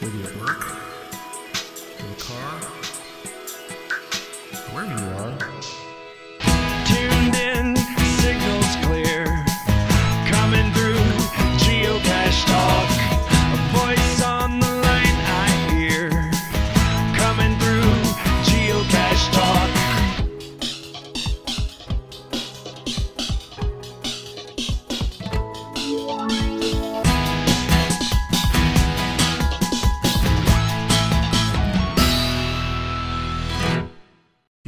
whether you're at work, in the car, wherever you are.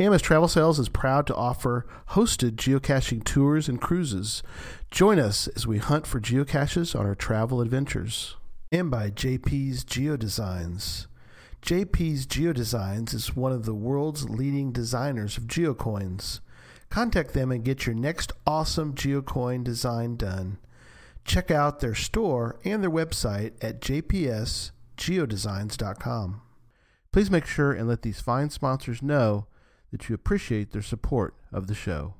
AMS Travel Sales is proud to offer hosted geocaching tours and cruises. Join us as we hunt for geocaches on our travel adventures. And by JP's Geodesigns. JP's Geodesigns is one of the world's leading designers of geocoins. Contact them and get your next awesome geocoin design done. Check out their store and their website at jpsgeodesigns.com. Please make sure and let these fine sponsors know that you appreciate their support of the show.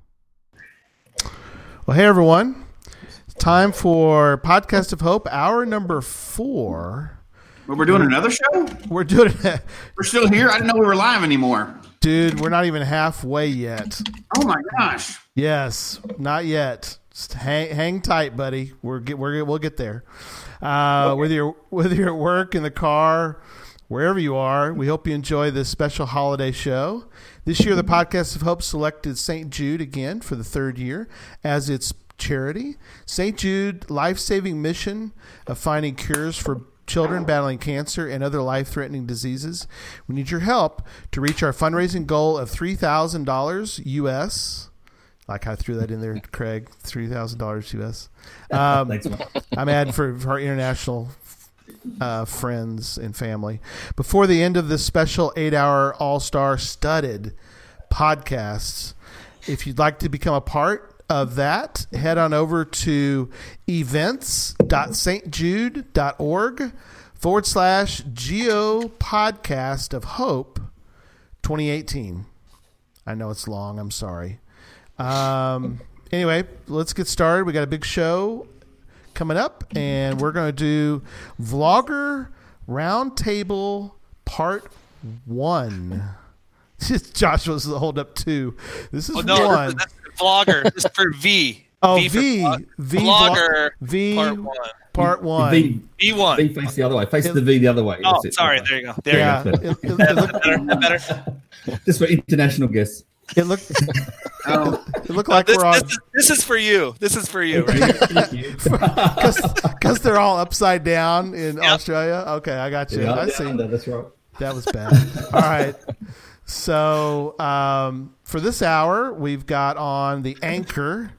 Well, hey everyone. It's time for Podcast of Hope, hour number four. But we're doing another show? We're doing it. We're still here? I didn't know we were live anymore. Dude, we're not even halfway yet. Oh my gosh. Yes, not yet. Just hang, hang tight, buddy. We're get, we're we'll get there. Uh, Whether you're whether you're at work, in the car, wherever you are, we hope you enjoy this special holiday show. This year, the Podcast of Hope selected St. Jude again for the third year as its charity. St. Jude life saving mission of finding cures for children battling cancer and other life threatening diseases. We need your help to reach our fundraising goal of $3,000 US. Like I threw that in there, Craig. Three thousand dollars US. Um, I'm adding for, for our international uh, friends and family. Before the end of this special eight-hour all-star studded podcasts, if you'd like to become a part of that, head on over to events.stjude.org forward slash geo podcast of hope 2018. I know it's long. I'm sorry. Um, anyway, let's get started. We got a big show coming up, and we're going to do Vlogger Roundtable Part 1. Joshua's the hold up two. This is Oh, no, one. that's vlogger. this is for V. Oh, V. V. vlog- V. Vlogger. V. Part one. Part one. V, V one. v face the other way. Face the V the other way. Oh, sorry. There you go. There yeah. you It, it, it go. Better. better. Just for international guests. It looked, Oh, it looked like this, we're on this, is, this is for you. This is for you. Right here. Thank you. because they're all upside down in Yep. Australia. Okay, I got you. Yeah, I down see. under, that's right. That was bad. All right. So um, for this hour, we've got on the anchor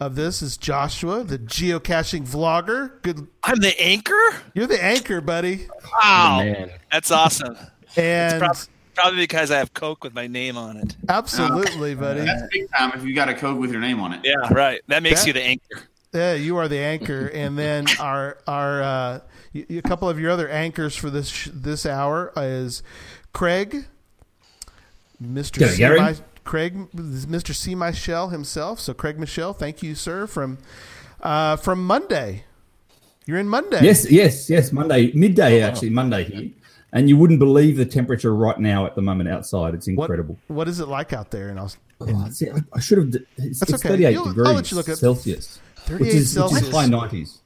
of this is Joshua, the geocaching vlogger. Good, I'm the anchor. you're the anchor, buddy. Wow, man. that's awesome. And Prob- probably because I have Coke with my name on it. absolutely, buddy. that's big time if you got a Coke with your name on it. Yeah, right. That makes That- you the anchor. Yeah, you are the anchor, and then our our uh, y- a couple of your other anchors for this this hour is Craig, Mister G'day, C. Craig, Mister C. Michelle himself. So Craig Michelle, thank you, sir, from uh, from Monday. You're in Monday. Yes, yes, yes. Monday, midday, actually, Monday here. And you wouldn't believe the temperature right now at the moment outside. It's What, incredible. what is it like out there in Aus- Oh, see, I, I should have. It's, That's it's okay. 38 You'll- I'll degrees let you look at- Celsius, 38 which is, which is high 90s.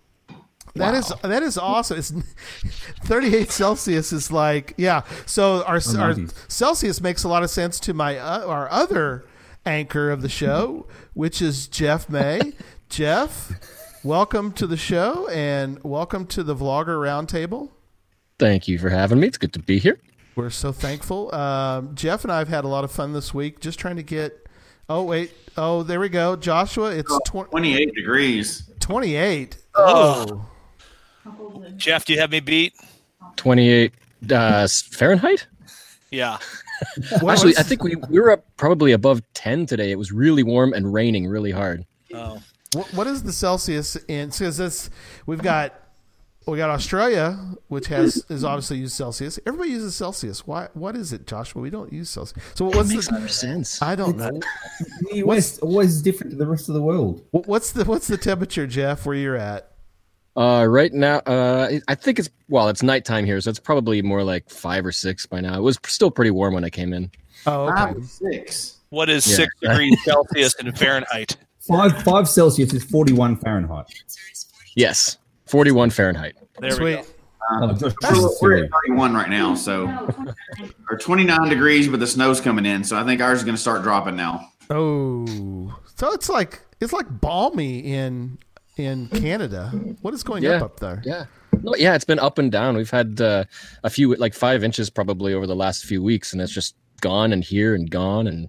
That is that is awesome. It's 38 Celsius is like yeah. So our our Celsius makes a lot of sense to my uh, our other anchor of the show, which is Jeff May. Jeff, welcome to the show and welcome to the Vlogger Roundtable. Thank you for having me. It's good to be here. We're so thankful. Um, Jeff and I have had a lot of fun this week, just trying to get. Oh wait! Oh, there we go, Joshua. It's tw- 28 degrees. 28. Oh. Jeff, do you have me beat? 28. Uh, Fahrenheit? Yeah. What Actually, I think we, we were up probably above 10 today. It was really warm and raining really hard. Oh. What, what is the Celsius in? Because this, we've got we got Australia, which has is obviously used Celsius. Everybody uses Celsius. Why? What is it, Joshua? We don't use Celsius. So what's makes the? no sense. I don't know. The US always different to the rest of the world. What's the what's the temperature, Jeff? Where you're at? Uh, right now, uh, I think it's well, it's nighttime here, so it's probably more like five or six by now. It was still pretty warm when I came in. Oh, okay. Five, six. What is Yeah. six degrees Celsius in Fahrenheit? Five five Celsius is forty one Fahrenheit. Yes, 41 Fahrenheit. There we Sweet. go. Josh, We're, this we're at 31 right now, so or 29 degrees, but the snow's coming in, so I think ours is going to start dropping now. Oh, so it's like it's like balmy in in Canada. What is going Yeah. up up there? Yeah. No, yeah, it's been up and down. We've had uh, a few, like five inches probably over the last few weeks, and it's just gone and here and gone. And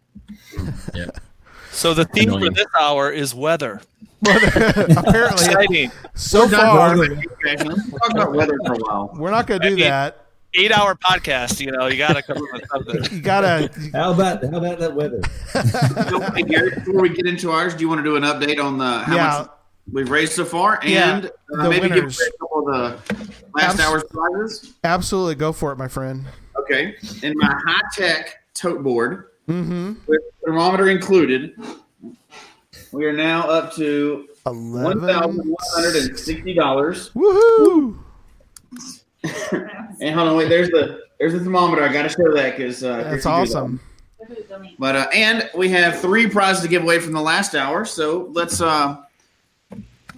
yeah, So the theme for this hour is weather. Apparently, Exciting. so We're far talking about weather. Talk about weather for a while. we're not going to do mean- that. Eight hour podcast, you know, you got to come up with something. You gotta. How about how about that weather? So, Gary, before we get into ours, do you want to do an update on the how Yeah. much we've raised so far, and the uh, maybe give winners. away a couple of the last Abs- hour's prizes? Absolutely, go for it, my friend. Okay, in my high tech tote board Mm-hmm. with thermometer included, we are now up to one thousand one hundred and sixty dollars. Woohoo! And hold on, wait. There's the there's the thermometer. I got to show that because uh, That's that. awesome. But uh, and we have three prizes to give away from the last hour. So let's, uh,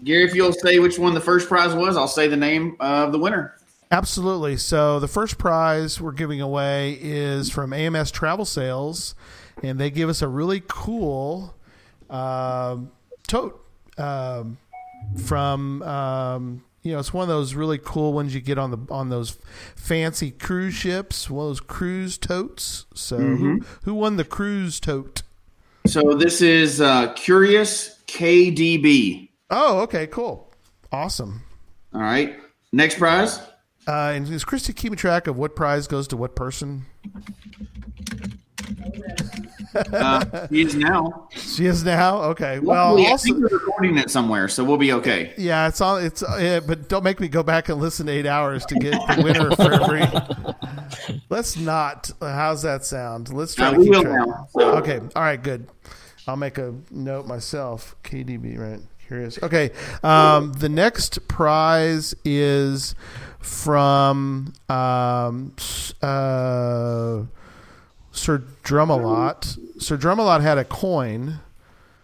Gary, if you'll say which one the first prize was, I'll say the name of the winner. Absolutely. So the first prize we're giving away is from AMS Travel Sales, and they give us a really cool um, tote um, from. Um, you know, it's one of those really cool ones you get on the on those fancy cruise ships. One of those cruise totes. So who who won the cruise tote? So this is uh, Curious KDB. Oh, okay, cool, awesome. All right. Next prize. Uh, and is Christy keeping track of what prize goes to what person? Uh, he is now. She is now okay. Well, Luckily, I also, think we're recording it somewhere, so we'll be okay. yeah, it's all it's. Uh, but don't make me go back and listen eight hours to get the winner for every. Let's not. How's that sound? Let's try Uh, to we keep will track. now. So, Okay. All right. Good. I'll make a note myself. KDB. Right. Curious. Okay. Um, the next prize is from um, uh, Sir Drumalot. Sir Drumalot had a coin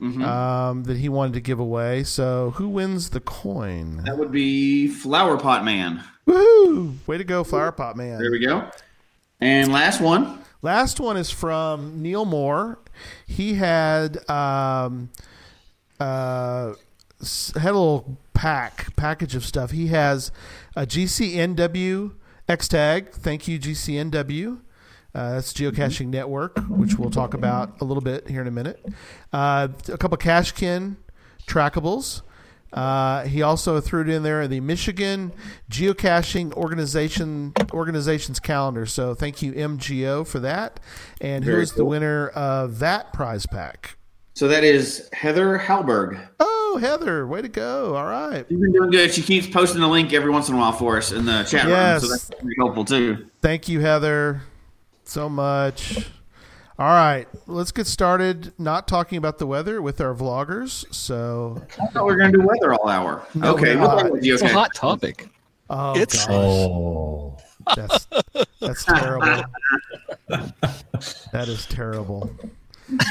mhm. um, that he wanted to give away. So who wins the coin? that would be Flower Pot Man. Woohoo! Way to go, Flower Pot Man. There we go. And last one. Last one is from Neil Moore. He had um, uh, had a little pack package of stuff. He has a GCNW X tag. Thank you, GCNW. Uh, that's Geocaching Network, which we'll talk about a little bit here in a minute. Uh, a couple Cashkin trackables. Uh, he also threw it in there the Michigan Geocaching Organization organization's calendar. So thank you MGO for that. And Very who's the winner of that prize pack? So that is Heather Halberg. Oh, Heather, way to go! All right, She's been doing good. She keeps posting the link every once in a while for us in the chat Yes. room, so that's pretty helpful too. thank you, Heather, so much. All right, let's get started. Not talking about the weather with our vloggers. So, I thought we were going to do weather all hour. No, okay, we're we'll not. talk about it's a hot topic. oh, It's- gosh, Oh, that's that's terrible. that is terrible.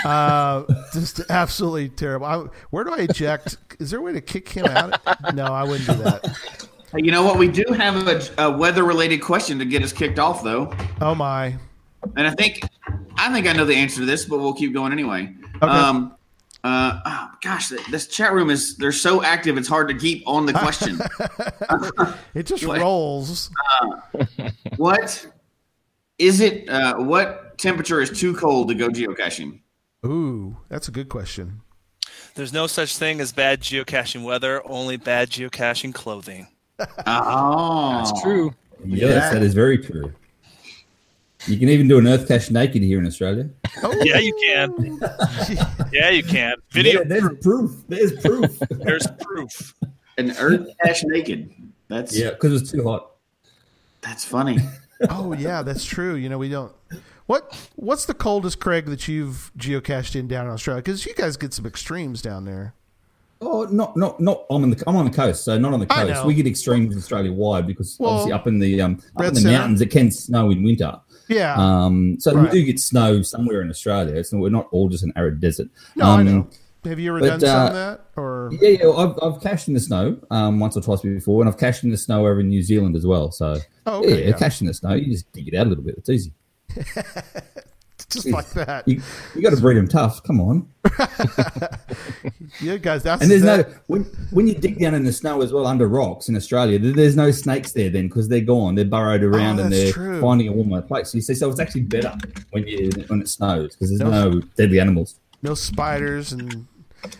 Uh, just absolutely terrible. I, where do I eject? Is there a way to kick him out? No, I wouldn't do that. You know what? We do have a, a weather-related question to get us kicked off, though, Oh my. and I think I think I know the answer to this, but we'll keep going anyway. Okay. Um, uh, oh, gosh, this chat room is they're so active; it's hard to keep on the question. It just What? rolls. what is it? Uh, what temperature is too cold to go geocaching? Ooh, that's a good question. There's no such thing as bad geocaching weather, only bad geocaching clothing. Oh, that's true. Oh yes, that is very true. You can even do an earth cache naked here in Australia. Oh. Yeah, you can. Yeah, you can. Video. Yeah, there's proof. There's proof. There's proof. An earth cache naked. That's yeah, because it's too hot. that's funny. Oh yeah, that's true. You know, we don't. What What's the coldest Craig that you've geocached in down in Australia? Because you guys get some extremes down there. Oh, not not not. I'm on the I'm on the coast, so not on the coast. We get extremes Australia wide because Well, obviously up in the um up in the Center. mountains it can snow in winter. Yeah. Um, so Right. we do get snow somewhere in Australia. It's we're not all just an arid desert. no, I um, know. Have you ever but, done some uh, of that? Or Yeah, yeah. I've, I've cached in the snow um, once or twice before, and I've cached in the snow over in New Zealand as well. So oh, okay, yeah, yeah, cache in the snow. You just dig it out a little bit. It's easy. just like that. You, you got to breed them tough. Come on. You guys, that's And there's no when when you dig down in the snow as well under rocks in Australia. There's no snakes there then because they're gone. They're burrowed oh, around and Oh, that's they're true. finding a warmer place. You see, so it's actually better when you when it snows because there's No. no deadly animals. no spiders and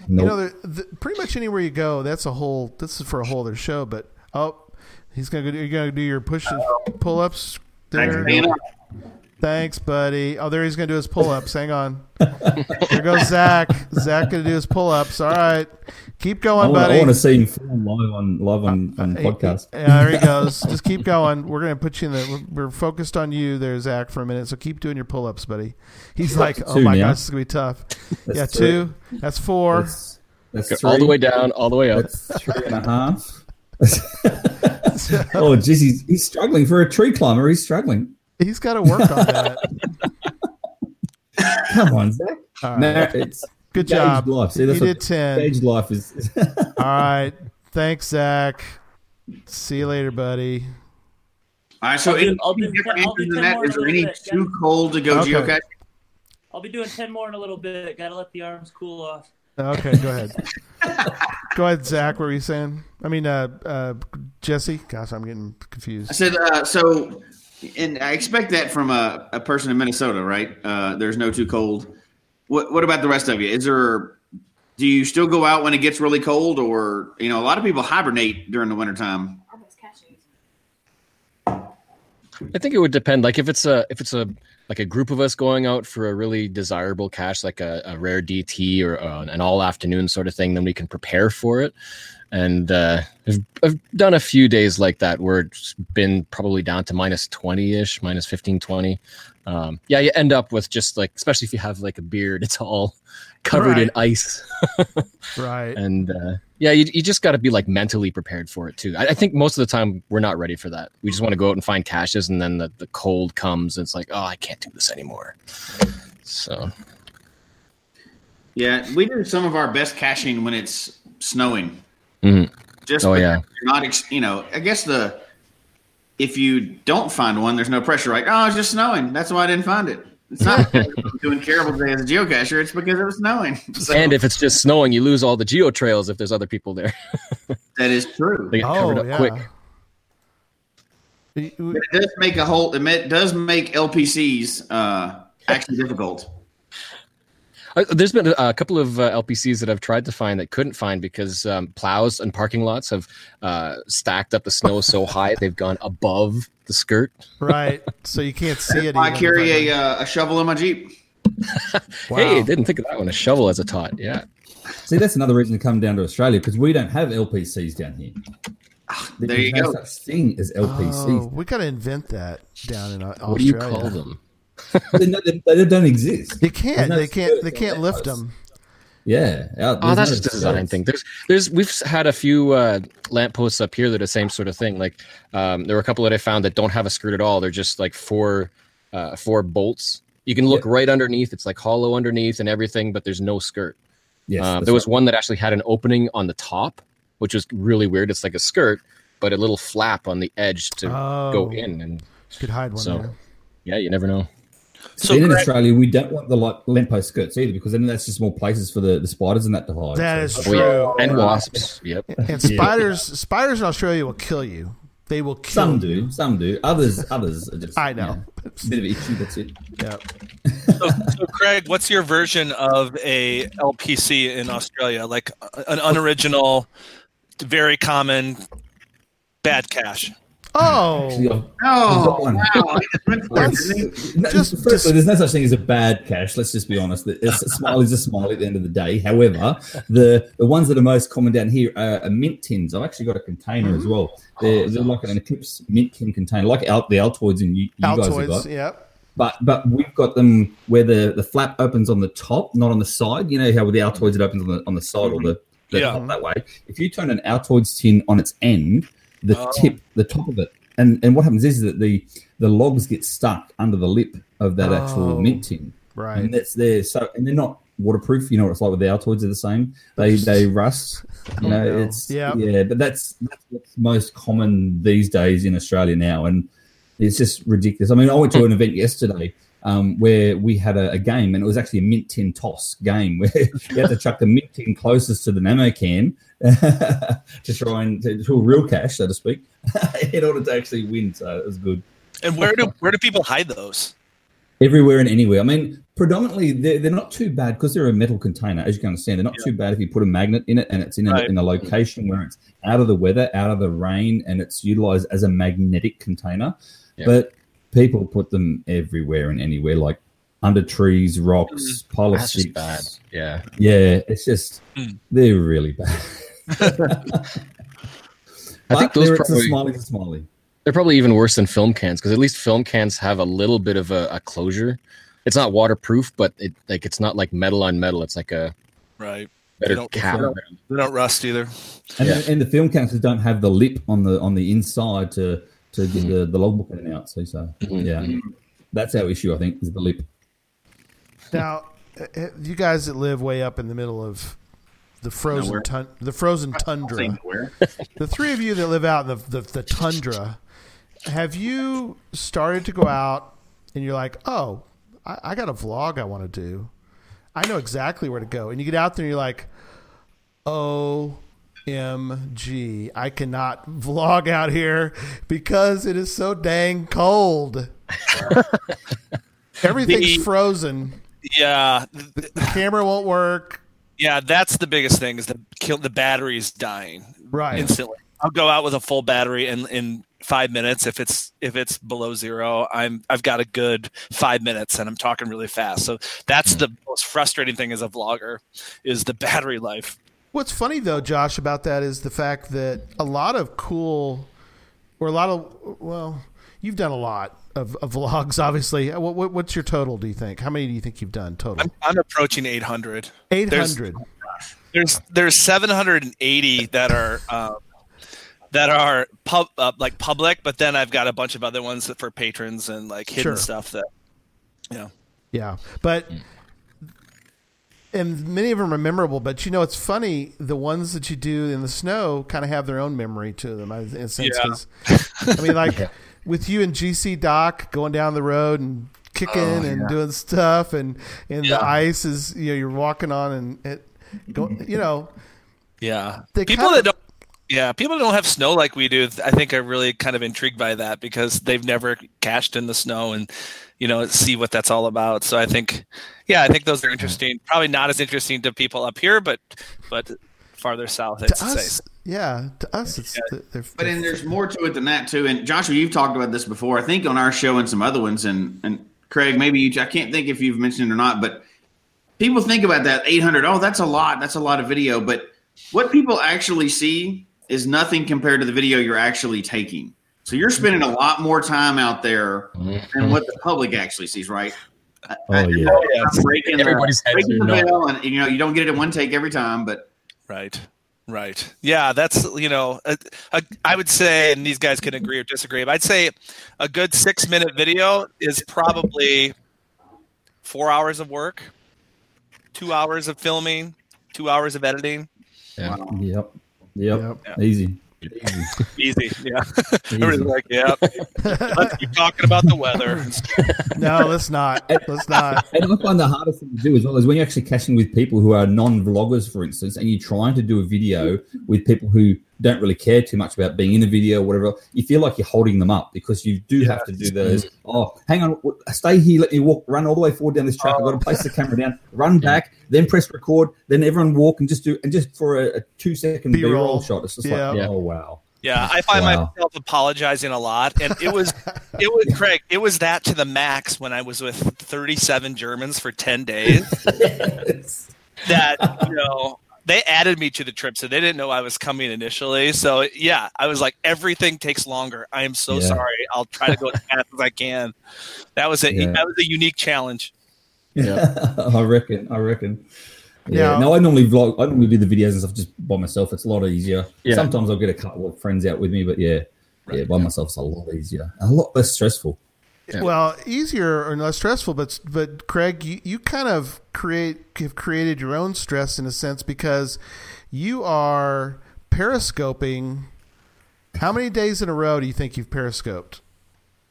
No, you know, the, the, pretty much anywhere you go, that's a whole. This is for a whole other show. But oh, he's gonna go. You're gonna do your push and pull ups. There. for being on. Thanks, buddy. Oh, there he's gonna do his pull ups. Hang on. Here goes Zach. Zach gonna do his pull ups. All right, keep I going, want, I buddy. want to see him film live on live on, on Hey, podcast. Yeah, there he goes. Just keep going. We're gonna put you in the. We're, we're focused on you there, Zach, for a minute. So keep doing your pull ups, buddy. He's like, oh my now. gosh, this is gonna be tough. That's yeah, three. two. That's four. That's, that's three. all the way down, all the way up. That's three and a half. oh, geez, he's, he's struggling for a tree climber. He's struggling. He's got to work on that. Come on, Zach. All right. No, it's Good job. Life. See, that's what did 10. Staged life is. All right. Thanks, Zach. See you later, buddy. All right, so I'll do- any I'll do different 10 I'll do than 10 that? more Is there any bit, yeah. too cold to go Okay. geocaching? I'll be doing 10 more in a little bit. Got to let the arms cool off. Okay, go ahead. go ahead, Zach. What were you saying? I mean, uh, uh, Jesse. Gosh, I'm getting confused. I said uh, so, and I expect that from a, a person in Minnesota, right? Uh, there's no too cold. What What about the rest of you? Is there? Do you still go out when it gets really cold, or you know, a lot of people hibernate during the wintertime. I think it would depend. Like if it's a if it's a like a group of us going out for a really desirable cache, like a, a rare DT or uh, an all afternoon sort of thing, then we can prepare for it. And uh, I've, I've done a few days like that where it's been probably down to minus 20 ish, minus 15, 20. Um, yeah, you end up with just like, especially if you have like a beard, it's all covered in ice. Right. And uh, yeah, you, you just got to be like mentally prepared for it too. I, I think most of the time we're not ready for that. We just want to go out and find caches, and then the, the cold comes, and it's like, oh, I can't do this anymore. So Yeah, we do some of our best caching when it's snowing. Mhm. Just Oh, yeah. not ex- you know. I guess the if you don't find one, there's no pressure. Like, oh, it's just snowing. That's why I didn't find it. It's not I'm doing terrible today as a geocacher. It's because it was snowing. So and if it's just snowing, you lose all the geo trails if there's other people there. that is true. they get covered Oh, up yeah. quick. But it does make a whole. It does make LPCs uh, actually difficult. Uh, There's been a, a couple of uh, LPCs that I've tried to find that couldn't find because um, plows and parking lots have uh, stacked up the snow so high they've gone above the skirt. Right. So you can't see it. I carry a, uh, a shovel in my Jeep. Wow. Hey, didn't think of that one. A shovel as a tot. Yeah. See, that's another reason to come down to Australia because we don't have LPCs down here. There There's you no go. such thing as Oh, we got to invent that down in Australia. What do you call them? They, no- they- they don't exist. They can't. No They can't. They can't lift them. Yeah. out- Oh, that's no just a design skirts. thing. There's, there's, we've had a few uh, lampposts up here that are the same sort of thing. Like, um, there were a couple that I found that don't have a skirt at all. They're just like four, uh, four bolts. You can look right underneath. It's like hollow underneath and everything, but there's no skirt. Yes, that's there was right. one that actually had an opening on the top, which was really weird. It's like a skirt, but a little flap on the edge to Oh. go in. And Could hide one So- there. yeah, you never know. So then in Greg- Australia, we don't want the like lampo skirts either because then that's just more places for the, the spiders and that to hide. That So- is Oh, yeah. true. And wasps. Yep. And spiders, spiders in Australia will kill you. They will kill Some you. do, some do. Others, others are just. I know. you bit of itchy. That's it. Yeah. So, so Craig, what's your version of a LPC in Australia? Like an unoriginal, very common bad cache. Oh, actually, Oh, I've- Oh, got one. wow. He just went for it, That's- didn't he? No, Just- firstly, just- there's no such thing as a bad cache. Let's just be honest. It's, a smile is a smile at the end of the day. However, the the ones that are most common down here are, are mint tins. I've actually got a container as mm-hmm. well. They're, they're like an Eclipse mint tin container, like Al- the Altoids and you, you guys have Altoids. got. Yep. But but we've got them where the, the flap opens on the top, not on the side. You know how with the Altoids it opens on the on the side or the, the Yeah. top that way. If you turn an Altoids tin on its end, the Oh. tip, the top of it, and and what happens is that the the logs get stuck under the lip of that Oh. actual mint tin, Right. and that's there. So and they're not waterproof. You know what it's like with the Altoids; are the same. They they rust. You know, no. it's Yeah. yeah. But that's that's what's most common these days in Australia now, and it's just ridiculous. I mean, I went to an event yesterday um, where we had a, a game, and it was actually a mint tin toss game where you had to chuck the mint tin closest to the nano can to try and to, to a real cache, so to speak, in order to actually win. So it was good. And where do where do people hide those? Everywhere and anywhere. I mean, predominantly they're, they're not too bad because they're a metal container, as you can understand. They're not too bad if you put a magnet in it and it's in a, Right. in a location where it's out of the weather, out of the rain, and it's utilized as a magnetic container. Yeah. But people put them everywhere and anywhere, like under trees, rocks, pile of That's just bad. Yeah. Yeah, it's just Mm. they're really bad. I think those there it's probably smiley, a smiley. they're probably even worse than film cans because at least film cans have a little bit of a, a closure. It's not waterproof, but it like it's not like metal on metal. It's like a Right. better don't- cap. they don't- They don't rust either. And, Yeah. the, and the film cans don't have the lip on the on the inside to to get Mm-hmm. the, the logbook in and out. So, so yeah, that's our issue. I think is the lip. Now, uh, uh, you guys that live way up in the middle of the frozen tun- the frozen tundra, the three of you that live out in the, the the tundra, have you started to go out and you're like, oh, I, I got a vlog I want to do. I know exactly where to go, and you get out there and you're like, oh. MG, I cannot vlog out here because it is so dang cold. Everything's The- frozen. Yeah. The camera won't work. Yeah, that's the biggest thing is the kill the battery's dying Right. instantly. I'll go out with a full battery and in five minutes if it's if it's below zero, I'm I've got a good five minutes and I'm talking really fast. So that's hmm. the most frustrating thing as a vlogger is the battery life. What's funny though, Josh, about that is the fact that a lot of cool, or a lot of, well, you've done a lot of, of vlogs, obviously. What, what, what's your total, do you think? How many do you think you've done total? I'm, I'm approaching 800. 800. There's there's 780 that are um, that are pub uh, like public, but then I've got a bunch of other ones that for patrons and like hidden Sure. stuff that yeah. Yeah. But, and many of them are memorable, but you know, it's funny. The ones that you do in the snow kind of have their own memory to them, in a sense. Yeah. 'cause, I mean, like with you and GC Doc going down the road and kicking oh, and doing stuff, and, and Yeah. the ice is, you know, you're walking on and it, go, you know, Yeah. People that don't yeah, people that don't have snow like we do, I think are really kind of intrigued by that because they've never cached in the snow and you know, see what that's all about. So I think yeah, I think those are interesting. Probably not as interesting to people up here, but but farther south to it's us, yeah, to us, it's, they're, But then there's more to it than that too. And Joshua, you've talked about this before. I think on our show and some other ones. And and Craig, maybe you. I can't think if you've mentioned it or not. But people think about that 800. Oh, that's a lot. That's a lot of video. But what people actually see is nothing compared to the video you're actually taking. So you're spending a lot more time out there than what the public actually sees, right? Oh yeah. I'm breaking Everybody's heads breaking the no. veil, and you know you don't get it in one take every time, but Right. Right. Yeah, that's you know, a, a, I would say, and these guys can agree or disagree. But I'd say a good six minute video is probably four hours of work, two hours of filming, two hours of editing. Yeah. Yep. Yep. Yep. Easy. Easy. Yeah. Everybody's like, yeah. Let's keep talking about the weather. no, let's not. Let's not. And I find the hardest thing to do as well is when you're actually catching with people who are non-vloggers, for instance, and you're trying to do a video with people who don't really care too much about being in a video or whatever. You feel like you're holding them up because you do have to do those. Oh, hang on, stay here. Let me walk, run all the way forward down this track. I've got to place the camera down, run back, then press record, then everyone walk and just do and just for a, a two second B-roll. B-roll shot. It's just Yeah. like, Yeah. oh wow. Yeah, I find Wow. myself apologizing a lot, and it was, it was Craig. It was that to the max when I was with 37 Germans for 10 days. that you know they added me to the trip, so they didn't know I was coming initially. So yeah, I was like, everything takes longer. I am so Yeah. sorry. I'll try to go as fast as I can. That was a Yeah. that was a unique challenge. Yeah, I reckon. I reckon. Yeah. Yeah. No, I normally vlog. I normally do the videos and stuff just by myself. It's a lot easier. Yeah. Sometimes I'll get a couple of friends out with me, but yeah, yeah, by myself it's a lot easier, a lot less stressful. Yeah. Well, easier or less stressful, but but Craig, you, you kind of create have created your own stress in a sense because you are periscoping. How many days in a row do you think you've periscoped?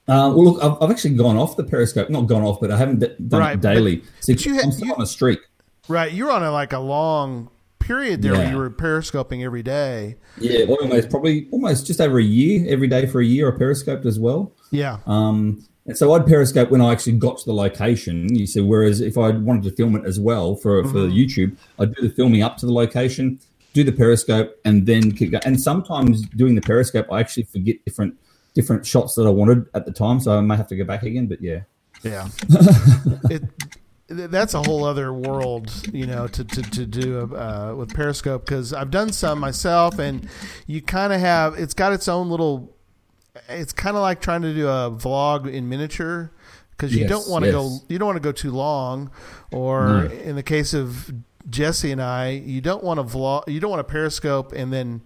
Uh, well, look, I've, I've actually gone off the Periscope. Not gone off, but I haven't d- done Right, it daily. See, but you I'm still you- on a streak. Right, you're on a, like a long period there where you were periscoping every day. Yeah, almost probably almost just over a year. Every day for a year, I periscoped as well. Yeah, Um, and so I'd periscope when I actually got to the location. You see, whereas if I wanted to film it as well for for Mm-hmm. YouTube, I'd do the filming up to the location, do the periscope, and then keep going. And sometimes doing the periscope, I actually forget different different shots that I wanted at the time, so I may have to go back again. But yeah, yeah. it that's a whole other world, you know, to to to do uh, with Periscope because I've done some myself, and you kind of have it's got its own little. It's kind of like trying to do a vlog in miniature because you Yes, don't want to go you don't want to go too long, or in the case of Jesse and I, you don't want to vlog you don't want to Periscope and then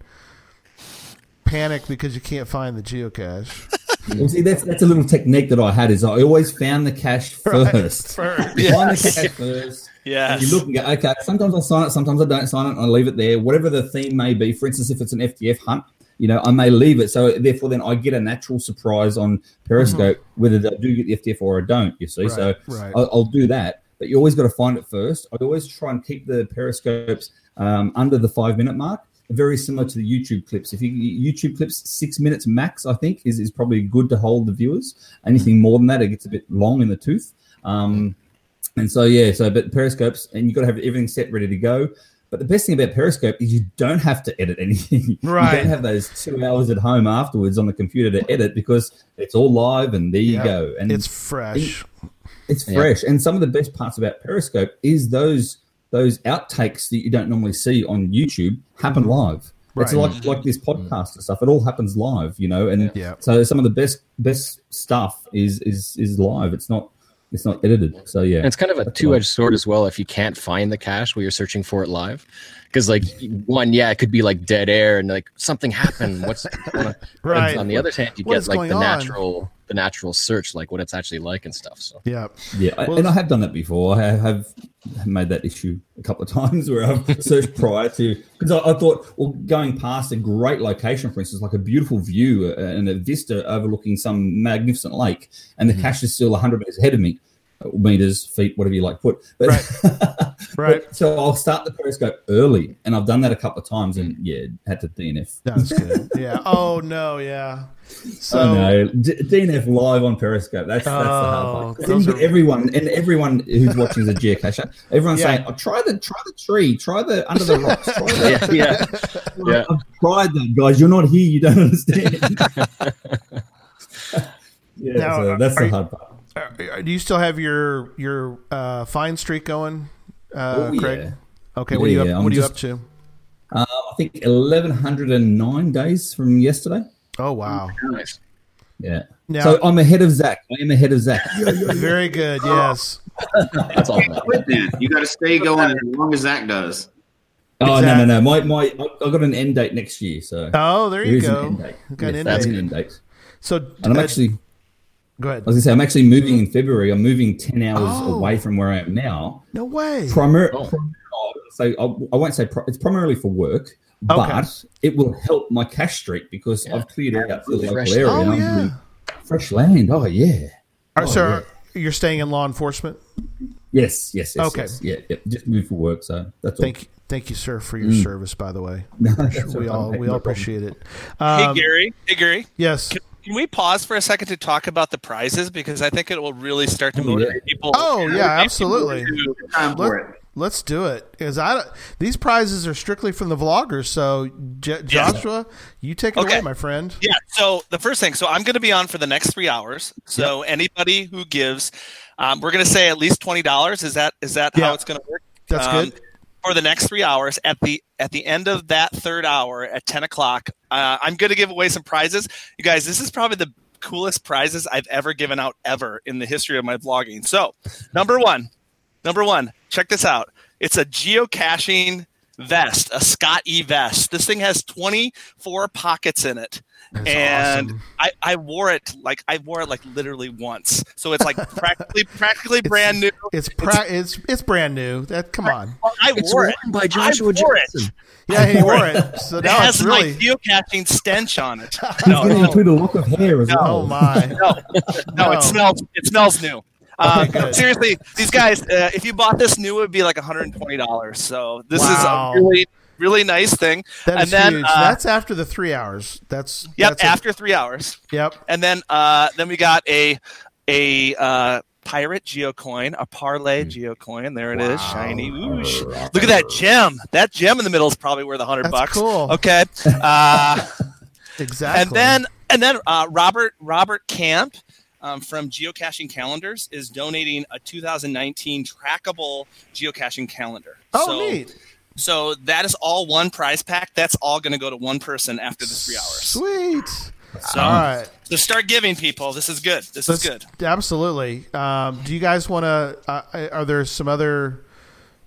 panic because you can't find the geocache. well, see, that's that's a little technique that I had. Is I always found the cache first. First. Find the cache first. Yes. And you look and go, okay, sometimes I sign it, sometimes I don't sign it, and I leave it there. Whatever the theme may be. For instance, if it's an FTF hunt, you know, I may leave it. So therefore, then I get a natural surprise on Periscope, whether I do get the FTF or I don't. You see, so Mm-hmm. Right, right. I'll, I'll do that. But you always got to find it first. I always try and keep the Periscopes um, under the five minute mark. Very similar to the YouTube clips. If you YouTube clips six minutes max, I think is, is probably good to hold the viewers. Anything more than that, it gets a bit long in the tooth. Um, and so yeah, so but Periscopes, and you've got to have everything set ready to go. But the best thing about Periscope is you don't have to edit anything. Right. You don't have those two hours at home afterwards on the computer to edit because it's all live and there you Yeah. go. And It's fresh. it's Yeah. fresh. And some of the best parts about Periscope is those those outtakes that you don't normally see on YouTube happen live. Right. It's Mm-hmm. Like like this podcast and stuff. It all happens live, you know. And Yeah. so some of the best best stuff is is is live. It's not it's not edited. So yeah, And it's kind of a two edged sword as well if you can't find the cache while you're searching for it live. Because, like, one, yeah, it could be like dead air and like something happened. What's Right. On the other hand, you What get like the on? natural, the natural search, like what it's actually like and stuff. So Yeah. Yeah, I- Well, and I have done that before. I have made that issue a couple of times where I've searched prior to because I, I thought, well, going past a great location, for instance, like a beautiful view uh, and a vista overlooking some magnificent lake, and the cache is still 100 meters ahead of me, Uh, meters, feet, whatever you like to put. But, Right. but- so I'll start the periscope early, and I've done that a couple of times, and yeah, had to DNF. That's good. Yeah. Oh no. Yeah. So oh no, D- DNF live on Periscope. That's that's the Oh, hard part. Oh, then those you get are- everyone and everyone who's watching is a geocacher. Everyone's Yeah. saying, "Oh, try the try the tree, try the under the rocks." Try the, yeah, yeah, yeah. I've tried that, guys. You're not here. You don't understand. yeah, Now, so uh, that's are the you- hard part. Uh, do you still have your your uh, fine streak going, uh, Oh, Craig? yeah. Okay. What are you Yeah, up? I'm What are you just- up to? Uh, I think 1109 days from yesterday. Oh wow. nice. Yeah. Now- so I'm ahead of Zach. I am ahead of Zach. Very good. Yes. That's all. Can't then. You got to stay going as long as Zach does. Oh no no no! My my I- I've got an end date next year, so Oh, there there you is an go. end date. Got an Yes, end that's date. an end date. So And I'm uh, actually go ahead. I was gonna say I'm actually moving in February. I'm moving ten hours Oh. away from where I am now. No way. Primar- Oh. so I, I won't say pri- it's primarily for work, but it will help my cache streak because Yeah. I've cleared out the local Fresh area. Oh and I'm yeah. fresh land. Oh yeah. All right, Oh, so you're staying in law enforcement. Yes, yes, yes. Okay. yes. Yeah, yeah. Just move for work, so that's all. Thank you, thank you, sir, for your Mm. service. By the way, No, that's we all all right, we all appreciate it. Hey Um, Gary, hey Gary, Yes. can we pause for a second to talk about the prizes because I think it will really start to Oh, yeah. motivate people. Oh yeah, absolutely. to- Time for it. Let's do it. Because I these prizes are strictly from the vloggers. So J- Joshua, you take it Okay. away, my friend. Yeah. So the first thing, so I'm going to be on for the next three hours. So anybody who gives, um, we're going to say at least twenty dollars. Is that is that Yeah. how it's going to work? That's Um, good. For the next three hours, at the at the end of that third hour at ten o'clock, uh, I'm going to give away some prizes. You guys, this is probably the coolest prizes I've ever given out ever in the history of my vlogging. So, number one, number one, check this out. It's a geocaching vest, a Scott E vest. This thing has 24 pockets in it. That's and awesome. I, I wore it like I wore it like literally once. So it's like practically practically brand new. It's pra- it's it's brand new. That come on. I It's wore it. by Joshua I wore it. Yeah, he wore it. So It now has it's really. my geocaching stench on it. No, going to no, include a lock of hair as No. well. Oh my. no, no, No. it smells. It smells new. Uh, Okay, good. seriously, these guys, uh, if you bought this new, it would be like $120. So this Wow. is a really, really nice thing. That is and then, huge. uh, that's after the three hours. That's Yep, That's a- after three hours. yep. And then uh, then we got a a uh, pirate geocoin, a parlay geocoin. There it is, Wow. shiny. Ooh, Look at that gem. That gem in the middle is probably worth a hundred That's bucks. cool. Okay. Uh, Exactly. and then and then uh, Robert Robert Camp um, from Geocaching Calendars is donating a 2019 trackable geocaching calendar. oh so, neat. So that is all one prize pack. That's all going to go to one person after the three hours. Sweet. So, All right. so start giving people. This is good. This is good. Absolutely. Um, do you guys want to? Uh, are there some other?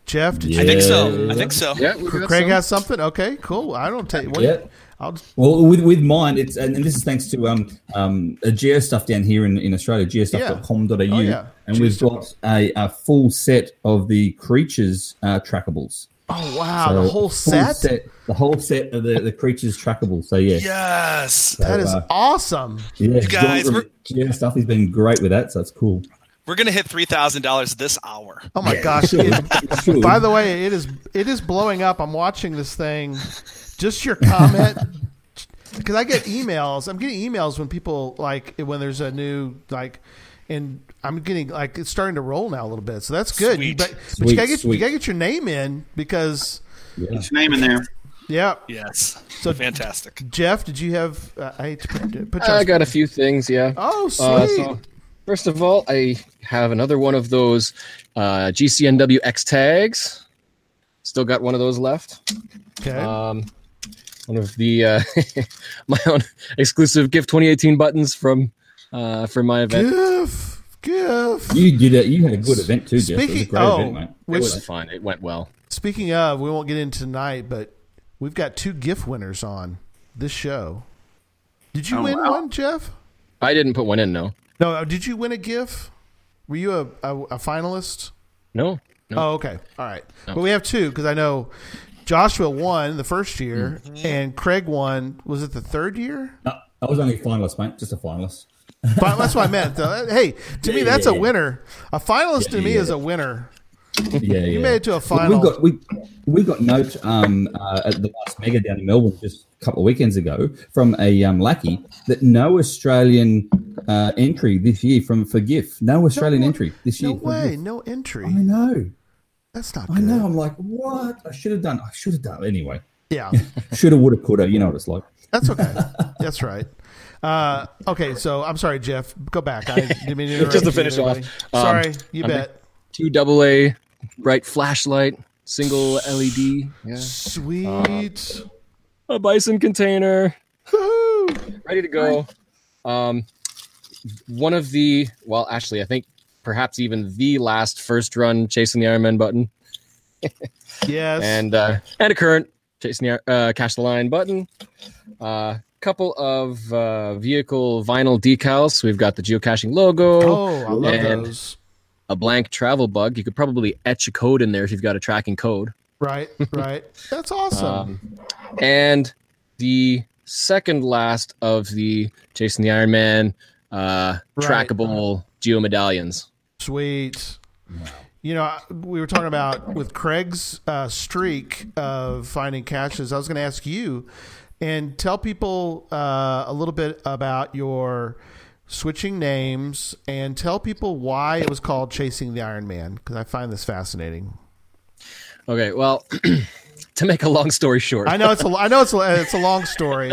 Jeff, did I you? think so. I think so. Yeah, got Craig some. has something. Okay, cool. I don't take. What, Yeah. I'll, Well, with with mine, it's and, and this is thanks to um um a geo stuff down here in, in Australia, geostuff.com.au, Oh, yeah. and we've got a, a full set of the creatures uh, trackables. Oh wow, So the whole full set. the whole set of the, the creatures trackable. So yeah, Yes. That is uh, awesome. yeah, guys, John we're- from Geo stuff has been great with that, so it's cool. We're gonna hit three thousand dollars this hour. Oh my Yeah, gosh! sure. It- Sure. by the way, it is it is blowing up. I'm watching this thing. Just your comment, because I get emails. I'm getting emails when people like when there's a new like, and I'm getting like it's starting to roll now a little bit. So that's good. Sweet. but, but Sweet, you gotta get you gotta get your name in because Yeah. Get your name in there. yeah. Yes. So Fantastic. Jeff, did you have? Uh, I hate to put, put I got a few things. Yeah. Oh sweet. Uh, so first of all, I have another one of those uh, GCNW X tags. Still got one of those left. okay. Um, one of the uh, my own exclusive gift 2018 buttons from uh, for my event. Gif, gif. You did it. You had a good event too, Jeff. It was a great oh, event, mate. It was fun. It went well. Speaking of, we won't get into tonight, but we've got two gift winners on this show. Did you Oh, win wow. one, Jeff? I didn't put one in. No. No. uh, Did you win a gift? Were you a, a, a finalist? No. No. Oh, okay. All right. But we have two because I know Joshua won the first year Mm-hmm. and Craig won. Was it the third year? No, I was only a finalist, mate. Just a finalist. Fin- That's what I meant. though. Hey, to me, that's yeah, a winner. A finalist to me yeah. is a winner. Yeah, yeah. made it to a We- final. We got we we got note um, uh, at the last mega down in Melbourne just a couple of weekends ago from a um, lackey that no Australian uh, entry this year from for GIFF. No Australian wa- entry this No year. for way. GIFF. No entry. I know. That's not I know. I'm like, what? I should have done. I should have done anyway. Yeah. Shoulda, woulda, coulda. You know what it's like. That's okay. That's right. Uh, okay, so I'm sorry, Jeff. Go back. I didn't mean to Just to you, finish off, everybody. um, Sorry, you I'm bet. Two double A bright flashlight, single LED. Yeah. Sweet. A bison container. Ready to go. Um, one of the well, actually, I think perhaps even the last first run chasing the Iron Man button, Yes. and uh, and a current chasing the uh, cache the line button. Uh, couple of uh, vehicle vinyl decals. We've got the geocaching logo, oh, I love and- those. a blank travel bug. You could probably etch a code in there if you've got a tracking code. Right, right. That's awesome. Um, and the second last of the chasing the Iron Man uh, Right. trackable geo medallions. Sweet. You know, we were talking about with Craig's uh, streak of finding caches. I was going to ask you and tell people uh, a little bit about your switching names and tell people why it was called Chasing the Iron Man because I find this fascinating. Okay, well, to make a long story short, I know it's a I know it's a, it's a long story.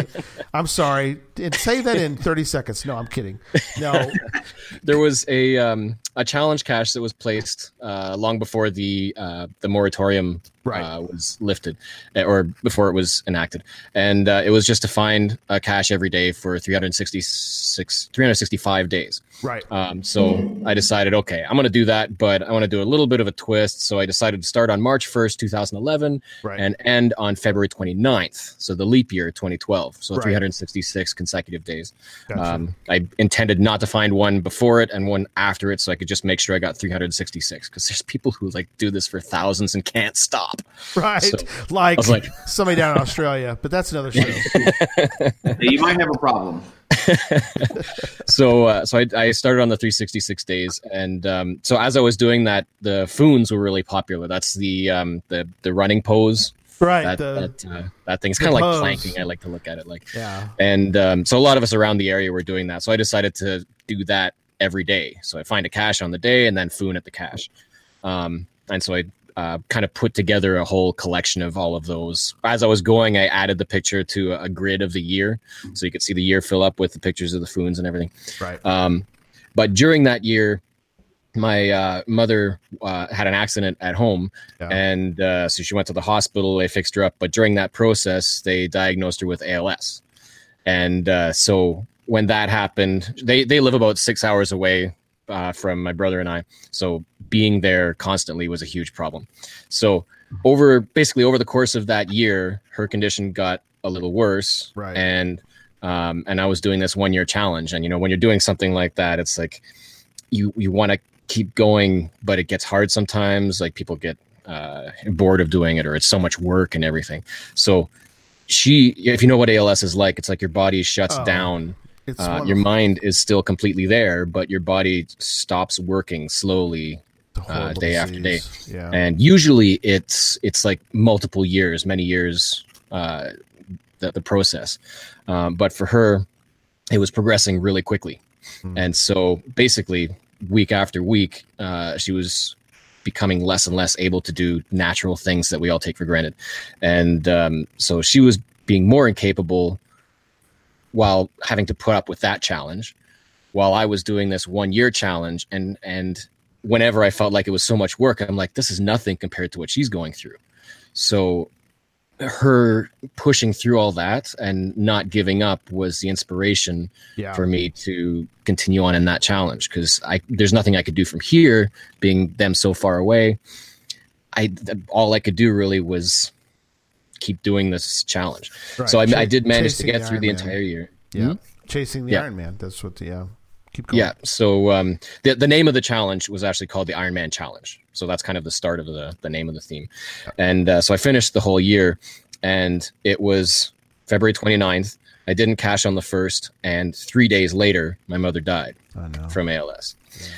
I'm sorry. And say that in 30 seconds. No, I'm kidding. No. there was a um, a challenge cache that was placed uh, long before the uh, the moratorium Right. uh, was lifted, uh, or before it was enacted, and uh, it was just to find a cache every day for 366 365 days. Right. Um, so I decided, okay, I'm going to do that, but I want to do a little bit of a twist. So I decided to start on March 1st, 2011, Right. and end on February 29th. So the leap year, 2012. So Right. 366 consecutive days. Gotcha. Um, I intended not to find one before it and one after it, so I could just make sure I got 366. Because there's people who like do this for thousands and can't stop. right. so, like, like- somebody down in Australia, but that's another show. You might have a problem. so uh, so I, I started on the 366 days and um, so as i was doing that the foons were really popular that's the um, the the running pose right. that the, that, uh, that thing's kind of like planking i like to look at it like yeah. and um, so a lot of us around the area were doing that so i decided to do that every day so i find a cache on the day and then foon at the cache um, and so i uh, kind of put together a whole collection of all of those as i was going i added the picture to a grid of the year so you could see the year fill up with the pictures of the foons and everything Right. um, but during that year, my uh, mother uh, had an accident at home, Yeah. and uh, so she went to the hospital. They fixed her up, but during that process, they diagnosed her with ALS. And uh, so when that happened, they they live about six hours away uh, from my brother and I. So being there constantly was a huge problem. So over basically over the course of that year, her condition got a little worse, Right. and um, and I was doing this one year challenge. And you know, when you're doing something like that, it's like you you want to keep going, but it gets hard sometimes. Like people get uh, bored of doing it, or it's so much work and everything. So she, if you know what ALS is like, it's like your body shuts Oh, down. Uh, your mind is still completely there, but your body stops working slowly horrible day after day. Yeah. and usually it's it's like multiple years many years uh the, the process um, but for her it was progressing really quickly Hmm. and so basically week after week uh, she was becoming less and less able to do natural things that we all take for granted and um, so she was being more incapable while having to put up with that challenge while i was doing this one year challenge and and whenever I felt like it was so much work, I'm like, this is nothing compared to what she's going through. So her pushing through all that and not giving up was the inspiration yeah. for me to continue on in that challenge because I there's nothing I could do from here, being them so far away. I all I could do really was keep doing this challenge. Right. So I, Ch- I did manage to get through the Iron Man. entire year. Yeah. Hmm? Chasing the Yeah. Iron Man. That's what the, yeah. Keep going. Yeah. So um, the the name of the challenge was actually called the Iron Man Challenge. So that's kind of the start of the the name of the theme. And uh, so I finished the whole year, and it was February 29th. I didn't cache on the first, and three days later, my mother died from ALS.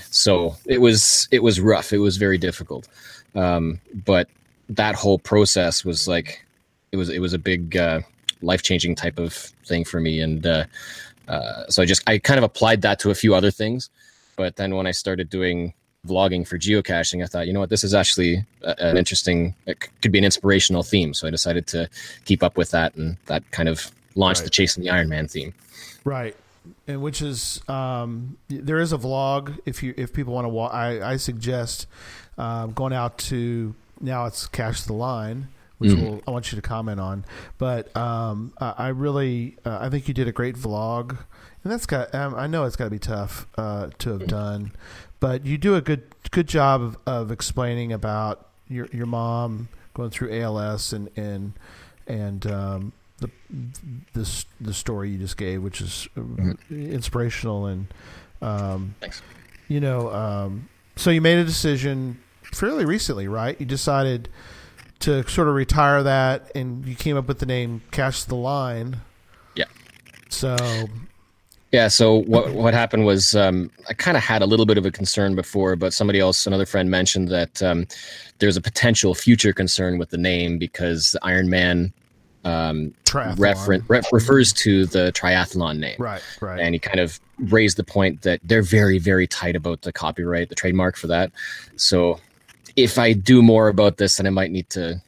So it was it was rough. It was very difficult. Um, but that whole process was like it was it was a big uh, life changing type of thing for me, and uh, uh, so I just I kind of applied that to a few other things. But then when I started doing vlogging for geocaching, I thought, you know what, this is actually an interesting, it could be an inspirational theme. So I decided to keep up with that, and that kind of launched the Chasing the Iron Man theme. Right. And which is um, there is a vlog if you if people want to watch. I, I suggest um, going out to now it's Cache the Line, which Mhm. will I want you to comment on. But um, I I really uh, I think you did a great vlog, and that's got um, I know it's got to be tough uh, to have done, but you do a good good job of, of explaining about your your mom going through ALS and and and um, the this the story you just gave, which is uh, inspirational and um, Thanks. you know, um, so you made a decision fairly recently, right? You decided to sort of retire that, and you came up with the name Cache the Line. Yeah. So Yeah. So what what happened was um, I kind of had a little bit of a concern before, but somebody else, another friend, mentioned that um, there's a potential future concern with the name because the Iron Man um, triathlon. referen- re- refers to the triathlon name. Right. Right. And he kind of raised the point that they're very, very tight about the copyright, the trademark for that. So if I do more about this, then I might need to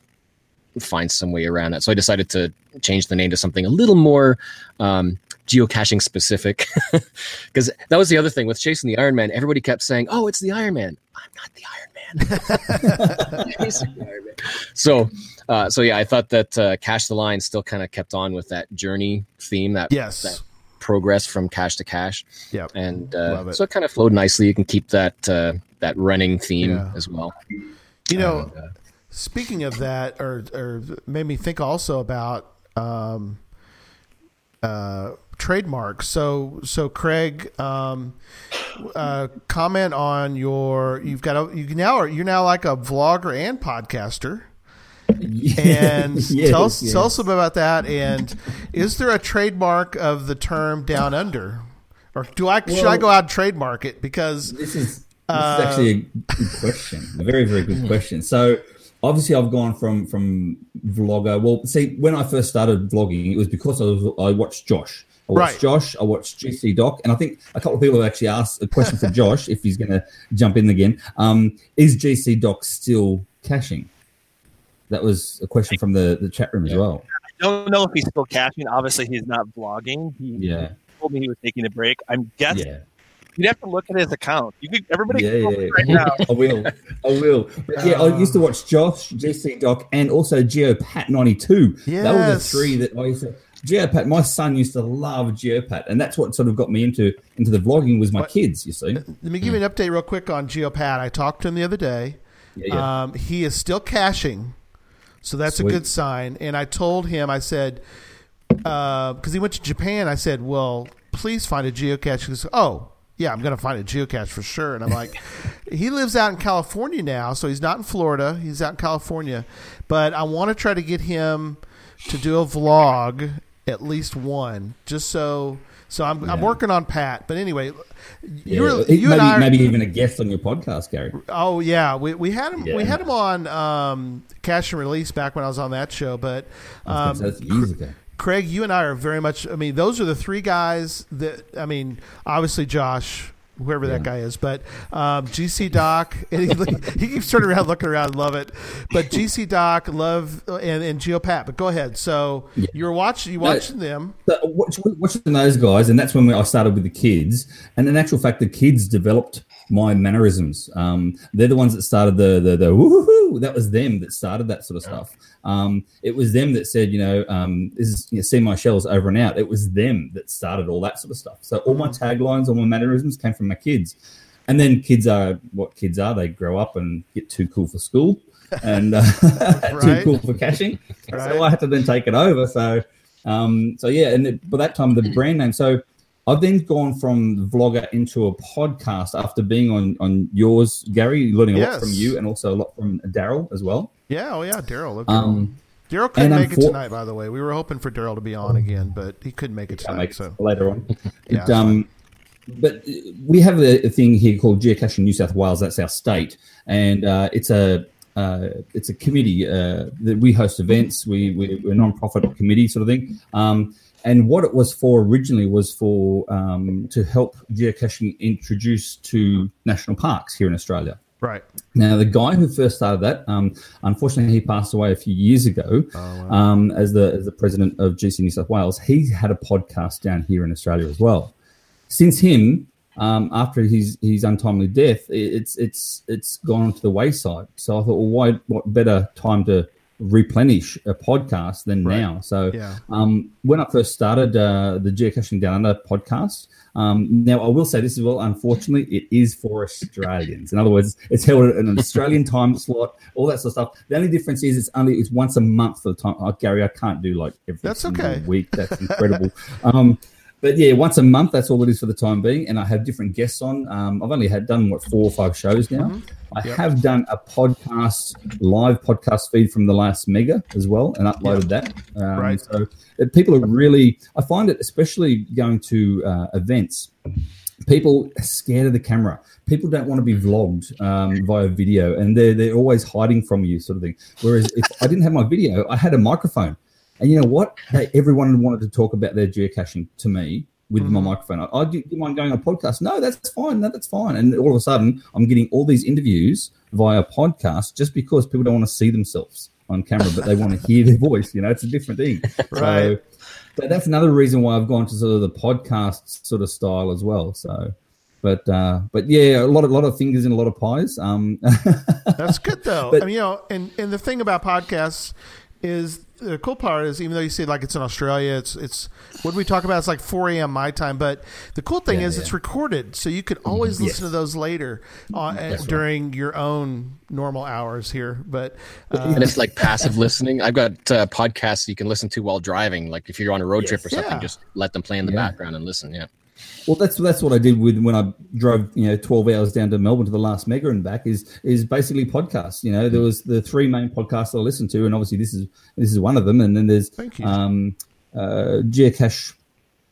find some way around that. So I decided to change the name to something a little more um, geocaching specific. Because that was the other thing with chasing the Iron Man. Everybody kept saying, "Oh, it's the Iron Man." I'm not the Iron Man. Chasing the Iron Man. So, uh, so yeah, I thought that uh, Cache the Line still kind of kept on with that journey theme, that Yes. that progress from cache to cache, Yep. and uh, it. so it kind of flowed nicely. You can keep that uh, that running theme Yeah. as well. You know, And, uh, Speaking of that, or or made me think also about um, uh, trademarks. So so Craig, um, uh, comment on your. You've got a you now are you're now like a vlogger and podcaster. And Yes, tell us yes. tell us about that. And is there a trademark of the term down under, or do I should I go out and trademark it because This is this Uh, is actually a good question. A very very good question. So obviously I've gone from from vlogger. Well, see, when I first started vlogging, it was because I was I watched Josh. I watched Right. Josh. I watched GC Doc, and I think a couple of people have actually asked a question for Josh if he's going to jump in again. Um, is GC Doc still caching? That was a question from the, the chat room as well. I don't know if he's still caching. Obviously, he's not vlogging. He Yeah, told me he was taking a break. I'm guessing yeah. You'd have to look at his account. You could, everybody Yeah, can go yeah, right now. I will. I will. But yeah, I used to um, watch Josh, GC Doc, and also Geopat 92. That were the three that I used to. Geopat, my son used to love Geopat, and that's what sort of got me into into the vlogging was my What- kids. You see, uh, Let me give you an update real quick on Geopat. I talked to him the other day. yeah, yeah. Um, he is still caching, so that's Sweet. a good sign. And I told him, I said, uh, because he went to Japan, I said, well, please find a geocache. He goes, oh, yeah, I'm going to find a geocache for sure. And I'm like, he lives out in California now, so he's not in Florida. He's out in California. But I want to try to get him to do a vlog, at least one, just so. So I'm, I'm working on Pat. But anyway, Yeah. you're, you maybe, and I are, maybe even a guest on your podcast, Gary. Oh yeah, we, we had him. We had him on um, Cash and Release back when I was on that show. But um, that's years ago. Craig, you and I are very much. I mean, those are the three guys that. I mean, obviously Josh, whoever that guy is, but um, GC Doc. And he, he keeps turning around, looking around, love it. But GC Doc, love and, and Geopat. But go ahead. So Yeah. you were watching. You No. watching them. So watching those guys, and that's when we, I started with the kids. And in actual fact, the kids developed my mannerisms. Um, they're the ones that started the the the woohoo. That was them that started that sort of stuff. Um, it was them that said, you know, um, this is you know, see my shells over and out. It was them that started all that sort of stuff. So all my taglines, all my mannerisms came from my kids. And then kids are what kids are. They grow up and get too cool for school and uh, too cool for caching. Right. So I had to then take it over. So um, so yeah, and it, by that time the brand name. So I've then gone from vlogger into a podcast after being on on yours, Gary, learning a lot from you and also a lot from Daryl as well. Yeah. Oh yeah, Daryl. Um, Daryl couldn't make it tonight. By the way, we were hoping for Daryl to be on again, but he couldn't make it tonight. make So later on. Yeah, But, um, but we have a, a thing here called Geocaching New South Wales. That's our state, and uh, it's a uh, it's a committee uh, that we host events. We, we we're a non-profit committee sort of thing. Um, and what it was for originally was for um, to help geocaching introduce to national parks here in Australia. right. Now, the guy who first started that, um, unfortunately, he passed away a few years ago um, as the as the president of GC New South Wales. He had a podcast down here in Australia as well. Since him, um, after his his untimely death, it's it's it's gone to the wayside. So I thought, well, why what better time to replenish a podcast than Right. now? So Yeah. um, when I first started uh, the Geocaching Down Under podcast, um, now I will say this as well. Unfortunately, it is for Australians. In other words, it's held at an Australian time slot, all that sort of stuff. The only difference is it's only it's once a month for the time. Oh, Gary, I can't do like every That's okay. week. That's incredible. um, but yeah, once a month. That's all it is for the time being. And I have different guests on. Um, I've only had done what four or five shows now. Mm-hmm. I Yep. have done a podcast, live podcast feed from the last mega as well, and uploaded that. Um, Right. So people are really, I find it, especially going to uh, events, people are scared of the camera. People don't want to be vlogged um, via video, and they're they're always hiding from you, sort of thing. Whereas if I didn't have my video, I had a microphone, and you know what? They, everyone wanted to talk about their geocaching to me with my microphone. I, I do, do you mind going on a podcast? No, that's fine. No, that's fine. And all of a sudden, I'm getting all these interviews via podcast just because people don't want to see themselves on camera, but they want to hear their voice. You know, it's a different thing. Right. So, but that's another reason why I've gone to sort of the podcast sort of style as well. So, but uh, but yeah, a lot of lot of fingers in a lot of pies. Um, That's good though. But- I mean, you know, and and the thing about podcasts is the cool part is even though you say like it's in Australia, it's it's what we talk about? It's like 4 a.m. my time, but the cool thing Yeah, is yeah. it's recorded, so you could always Yes. listen to those later uh, That's right. during your own normal hours here. But uh, and it's like passive listening. I've got uh, podcasts you can listen to while driving. Like if you're on a road trip or something, Yeah. just let them play in the Yeah. background and listen. Yeah. Well, that's that's what I did with when I drove, you know, twelve hours down to Melbourne to the last mega and back. Is is basically podcasts. You know, there was the three main podcasts I listened to, and obviously this is this is one of them. And then there's Thank you. um, uh, geocache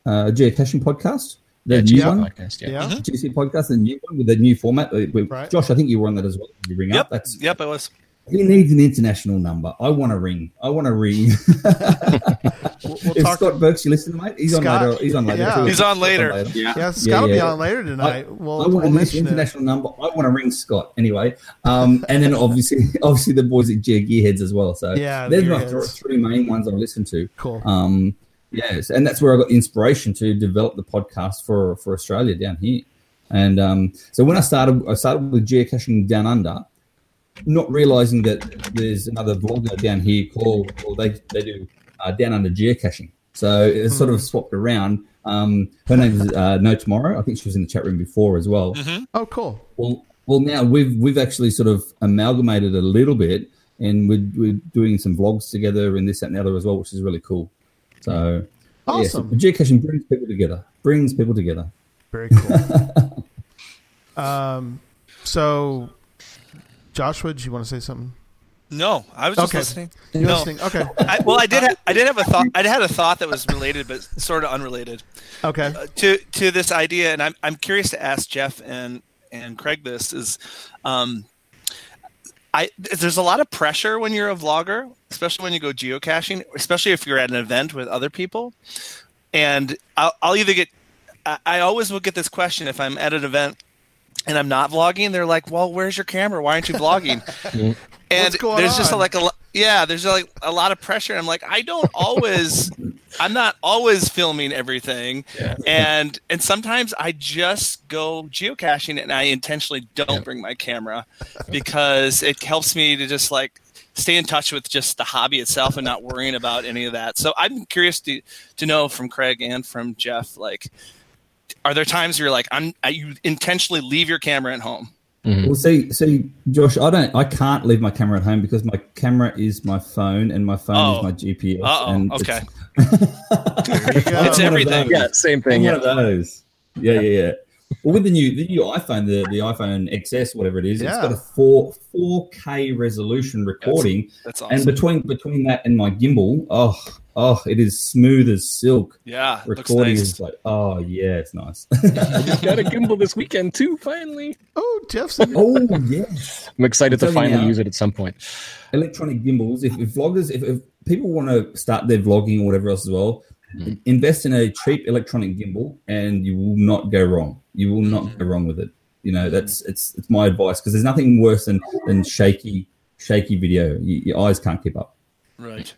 uh, geocaching podcast, the Yeah, new GC one, podcast. Yeah. yeah, GC podcast, the new one with the new format. Right. Josh, I think you were on that as well. You ring Yep. up. That's Yep, I was. He needs an international number. I want a ring. I want a ring. we'll, we'll if talk. Scott Burks, you listen, mate. He's Scott, on later. He's on later. yeah. too. He's on Scott's later. Yeah. yeah, Scott will yeah, be on later I, tonight. I we'll, want we'll a nice mention it. international number. I want to ring Scott anyway. Um, and then obviously, obviously the boys at Gear Gearheads as well. So Yeah, there's my th- three main ones I listen to. Cool. Um, yes, and that's where I got the inspiration to develop the podcast for for Australia down here. And um, so when I started, I started with geocaching down under, not realizing that there's another vlogger down here called, or they they do uh, down under geocaching. So it's sort of swapped around. Um, her name is uh, No Tomorrow. I think she was in the chat room before as well. Oh, cool. Well, well, now we've we've actually sort of amalgamated a little bit, and we're, we're doing some vlogs together and this that, and the other as well, which is really cool. So, yeah, so Awesome. geocaching brings people together. Brings people together. Very cool. um, so, Joshua, do you want to say something? No, I was just Okay. listening. You're No. listening. Okay. I, well, I did. Ha- I did have a thought. I had a thought that was related, but sort of unrelated Okay. uh, to to this idea. And I'm I'm curious to ask Jeff and and Craig. This is, um, I there's a lot of pressure when you're a vlogger, especially when you go geocaching, especially if you're at an event with other people. And I'll, I'll either get. I, I always will get this question if I'm at an event and I'm not vlogging. They're like, "Well, where's your camera? Why aren't you vlogging?" and there's just a, like a yeah there's like a lot of pressure i'm like i don't always i'm not always filming everything and and sometimes i just go geocaching and i intentionally don't bring my camera because it helps me to just like stay in touch with just the hobby itself and not worrying about any of that so i'm curious to to know from craig and from jeff like are there times where you're like i'm I, you intentionally leave your camera at home mm-hmm. Well, see, see, Josh, I don't, I can't leave my camera at home because my camera is my phone and my phone Oh. is my GPS. Uh-oh, and okay. There you go. It's I'm one of everything. Yeah, same thing. I'm Yeah. one of those. Yeah, yeah, yeah. Well, with the new the new iPhone, the, the iPhone XS, whatever it is, it's got a four four K resolution recording, that's awesome and between between that and my gimbal, oh oh, it is smooth as silk. yeah looks Recording nice. is like, oh yeah, it's nice. Got a gimbal this weekend too. Finally, Oh, Jeff's in oh yes, I'm excited to I'm telling you finally use it at some point. electronic gimbals. If, if vloggers, if, if people want to start their vlogging or whatever else as well, Mm-hmm. invest in a cheap electronic gimbal, and you will not go wrong. You will Mm-hmm. not go wrong with it. You know that's it's it's my advice because there's nothing worse than than shaky shaky video. You, your eyes can't keep up. Right.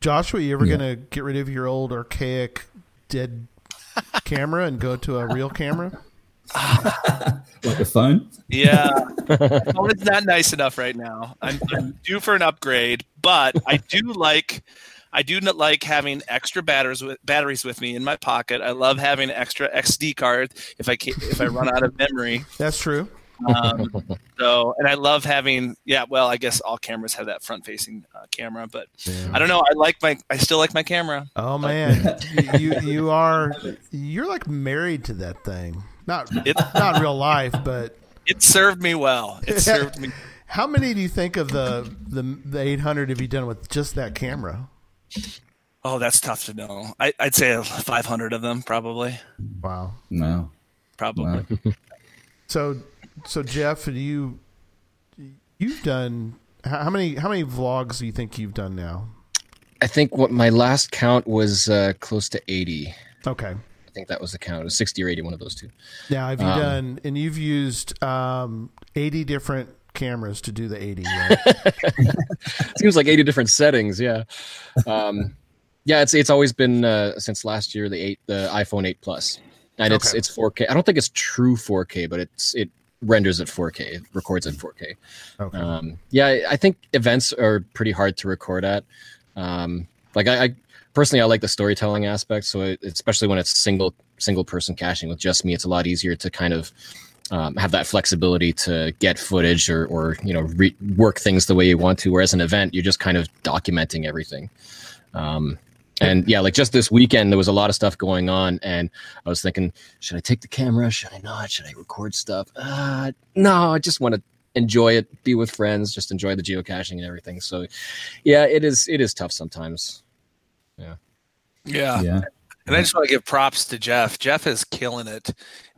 Joshua, you ever Yeah. gonna get rid of your old archaic dead camera and go to a real camera? Like a phone. Yeah. well, it's not nice enough right now. I'm, I'm due for an upgrade, but I do like. I do not like having extra batteries with batteries with me in my pocket. I love having extra XD card if I can, if I run out of memory. That's true. Um, so, and I love having yeah. Well, I guess all cameras have that front facing uh, camera, but I don't know. I like my. I still like my camera. Oh man, you, you you are you're like married to that thing. Not It not real life, but it served me well. It served me. how many do you think of the the the 800 have you done with just that camera? Oh, that's tough to know. I, I'd say 500 of them probably. Wow. No. Probably. Wow. So so Jeff, do you you've done how many how many vlogs do you think you've done now? I think what my last count was uh, close to 80. Okay. I think that was the count. It was 60 or eighty, one of those two. Now, have you Um, done, and you've used um, 80 different cameras to do the 80, right? Seems like 80 different settings. Yeah. Um, yeah, it's it's always been uh, since last year the eight the iPhone 8 Plus, and it's Okay. it's 4K. I don't think it's true 4K, but it's it renders at 4K, records at 4K. Okay. Um, yeah, I- I think events are pretty hard to record at. Um, like I, I personally, I like the storytelling aspect. So it, especially when it's single single person caching with just me, it's a lot easier to kind of um, have that flexibility to get footage or or you know re- work things the way you want to. Whereas an event, you're just kind of documenting everything. Um, and yeah, like just this weekend, there was a lot of stuff going on, and I was thinking, should I take the camera? Should I not? Should I record stuff? Uh, no, I just want to enjoy it, be with friends, just enjoy the geocaching and everything. So, yeah, it is it is tough sometimes. Yeah. Yeah. And I just want to give props to Jeff. Jeff is killing it.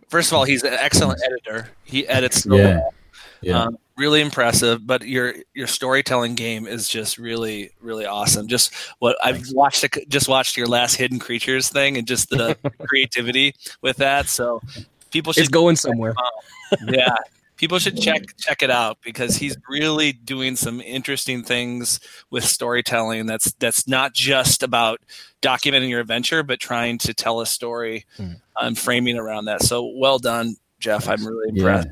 First of all, he's an excellent editor. He edits so Yeah. well. Yeah. Um, really impressive. But your your storytelling game is just really really awesome. Just what I've watched, just watched your last Hidden Creatures thing, and just the creativity with that. So people should It's going somewhere. yeah people should check check it out because he's really doing some interesting things with storytelling that's that's not just about documenting your adventure but trying to tell a story Hmm. and framing around that so well done jeff i'm really Yeah.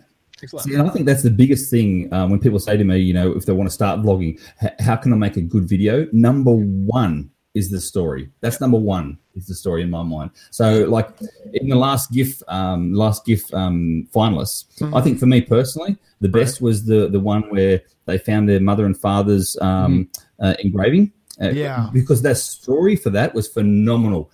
Impressed See, and I think that's the biggest thing um, when people say to me, you know, if they want to start vlogging, h- how can I make a good video? Number one is the story. That's number one is the story in my mind. So, like in the last GIFF, um, last GIFF um, finalists, I think for me personally, the best was the the one where they found their mother and father's um, uh, engraving. Uh, Yeah. because that story for that was phenomenal.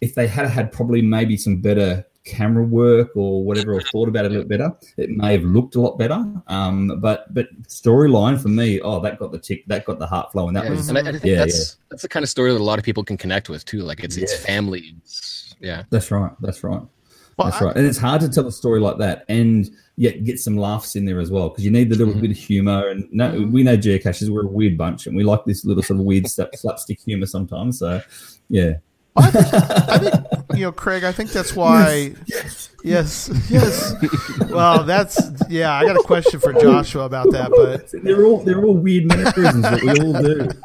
If they had had probably maybe some better camera work or whatever, or thought about it a little better, it may have looked a lot better. Um, but but storyline for me, oh, that got the tick, that got the heart flowing. That Yeah, was and I, I think yeah, that's that's the kind of story that a lot of people can connect with too. Like it's it's Yeah. family. It's- yeah. that's right, that's right. Well, That's I- right, and it's hard to tell a story like that and yet get some laughs in there as well because you need the little Mhm. bit of humor. And no, we know geocaches, we're a weird bunch, and we like this little sort of weird slapstick humor sometimes. So, yeah, I think, you know, Craig, I think that's why. Yes, yes. Well, that's, yeah, I got a question for Joshua about that, but they're all they're all weird mannerisms that we all do.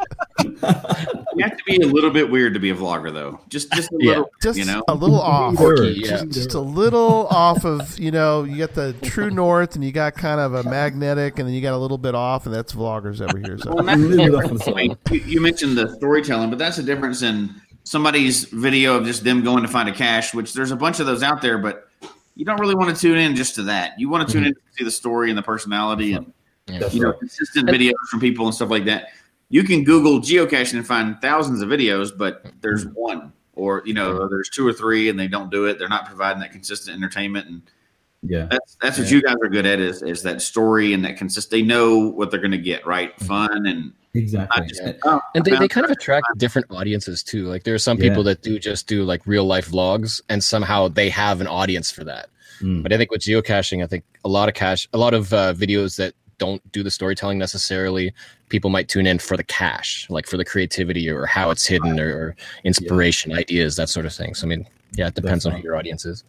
You have to be a little bit weird to be a vlogger, though. Just just a Yeah. little, just you know. a little off. Quirky, yeah. Just a little off of, you know, you got the true north and you got kind of a magnetic and then you got a little bit off, and that's vloggers over here. So, Well, that's the little bit off difference. on the I mean, you, you mentioned the storytelling, but that's the difference in somebody's video of just them going to find a cache, which there's a bunch of those out there, but you don't really want to tune in just to that. You want to tune mm-hmm. in to see the story and the personality and That's you know right. consistent videos from people and stuff like that. You can Google geocaching and find thousands of videos, but there's mm-hmm. one or you know there's two or three, and they don't do it. They're not providing that consistent entertainment, and Yeah, that's that's what you guys are good at is is that story and that consist. They know what they're going to get right, fun and exactly. just Yeah. oh, and they, they kind of attract different audiences too like there are some Yeah. people that do just do like real life vlogs and somehow they have an audience for that Mm. but i think with geocaching i think a lot of cache a lot of uh, videos that don't do the storytelling necessarily people might tune in for the cache like for the creativity or how it's hidden or, or inspiration ideas that sort of thing so i mean yeah it depends on who your audience is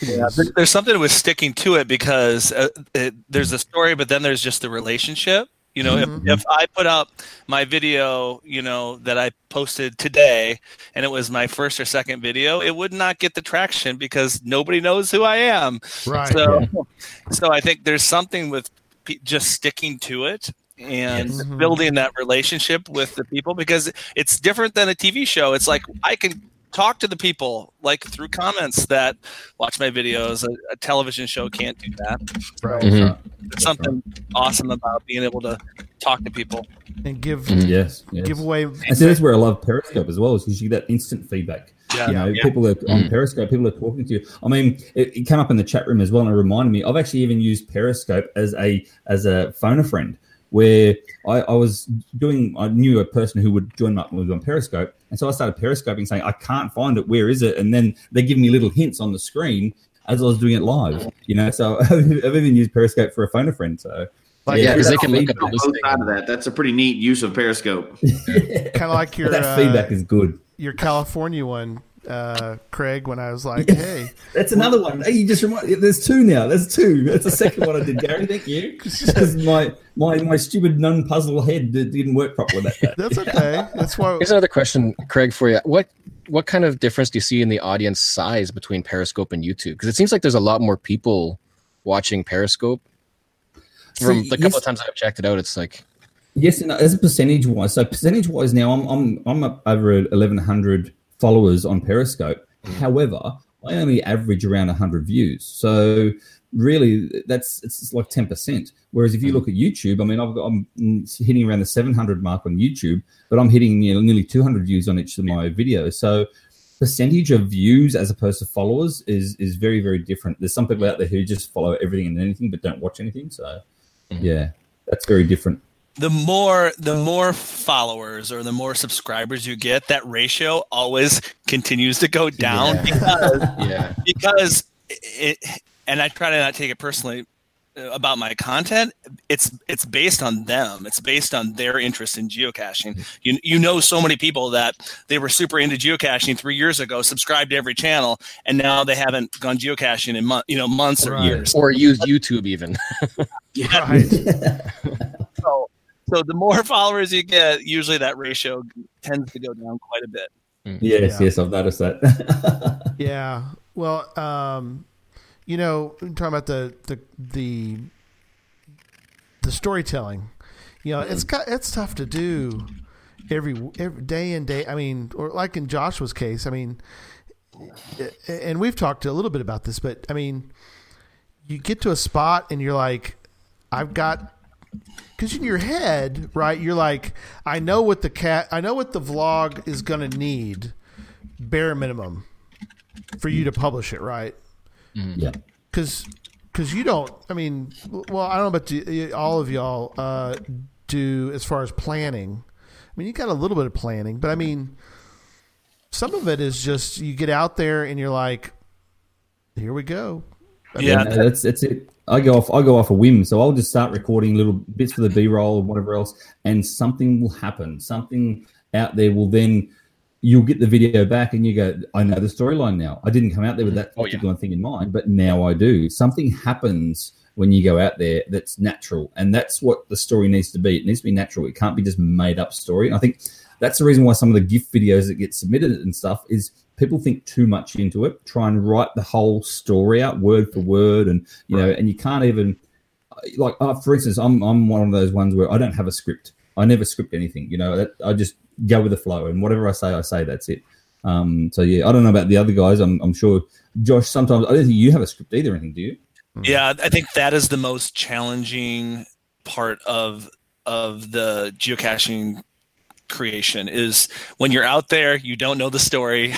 Yeah, there's something with sticking to it because uh, it, there's a story, but then there's just the relationship. You know, Mhm. if, if I put up my video, you know, that I posted today and it was my first or second video, it would not get the traction because nobody knows who I am. right. So, so I think there's something with pe- just sticking to it and. Mhm. building that relationship with the people because it's different than a TV show. It's like I can talk to the people like through comments that watch my videos. A, a television show can't do that. right. Mhm. There's something awesome about being able to talk to people. And give, Mhm. Yes, yes. give away. And so that's where I love Periscope as well, is because you get that instant feedback. Yeah. you know, yeah. people are on Mm. Periscope, people are talking to you. I mean, it, it came up in the chat room as well, and it reminded me. I've actually even used Periscope as a as a phone a friend, where I, I was doing. I knew a person who would join up with on Periscope, and so I started Periscoping, saying, "I can't find it. Where is it?" And then they give me little hints on the screen as I was doing it live. You know, so I've even used Periscope for a phone a friend. So Like, Yeah, 'cause they That's can look on at the both listing. of that. That's a pretty neat use of Periscope. kind of like your that uh, feedback is good. your California one. Uh, Craig, when I was like, "Hey, That's another one. Hey, you just remind. There's two now. There's two. That's the second one I did, Gary. Thank you. Because my my my stupid non-puzzle head didn't work properly that day. that's okay. That's why." Here's another question, Craig, for you. What what kind of difference do you see in the audience size between Periscope and YouTube? Because it seems like there's a lot more people watching Periscope. From See, the couple yes- of times I've checked it out, it's like Yes, and as a percentage wise, so percentage wise now, I'm I'm I'm up over 1,100 followers on Periscope. Mm. However, I only average around 100 views. So really, that's it's like 10 percent. Whereas if you mm. look at YouTube, I mean, I've got, I'm hitting around the 700 mark on YouTube, but I'm hitting you know, nearly 200 views on each of my videos. So percentage of views as opposed to followers is is very very different. There's some people out there who just follow everything and anything, but don't watch anything. So mm-hmm. yeah, that's very different. The more the more followers or the more subscribers you get, that ratio always continues to go down because yeah. because it and I try to not take it personally uh, about my content it's it's based on them it's based on their interest in geocaching you you know so many people that they were super into geocaching 3 years ago subscribed to every channel and now they haven't gone geocaching in month you know months or Right. years Or use YouTube even. Right. so so the more followers you get usually that ratio tends to go down quite a bit Yes, Yeah. yes, I've noticed that. Yeah. Well, um, you know, talking about the the the the storytelling, you know, it's got it's tough to do every every day and day. I mean, or like in Joshua's case, I mean, and we've talked a little bit about this, but I mean, you get to a spot and you're like, I've got. Because in your head, right, you're like, I know what the cat, I know what the vlog is going to need, bare minimum, for you to publish it, right? yeah. because because you don't. I mean, well, I don't know about do, all of y'all uh, do as far as planning. I mean, you got a little bit of planning, but I mean, some of it is just you get out there and you're like, here we go. I Yeah. No, that's that's it. I go off I go off a whim, so I'll just start recording little bits for the B roll and whatever else, and something will happen. Something out there will then you'll get the video back and you go, I know the storyline now. I didn't come out there with that Oh, yeah. particular thing in mind, but now I do. Something happens when you go out there that's natural, and that's what the story needs to be. It needs to be natural. It can't be just made up story. And I think that's the reason why some of the gift videos that get submitted and stuff is people think too much into it, try and write the whole story out word for word, and you know, and you can't even like uh, for instance, I'm I'm one of those ones where I don't have a script. I never script anything. You know, I just go with the flow, and whatever I say, I say. That's it. Um, so yeah, I don't know about the other guys. I'm, I'm sure Josh. Sometimes I don't think you have a script either. Anything? Do you? Yeah, I think that is the most challenging part of of the geocaching creation is when you're out there, you don't know the story,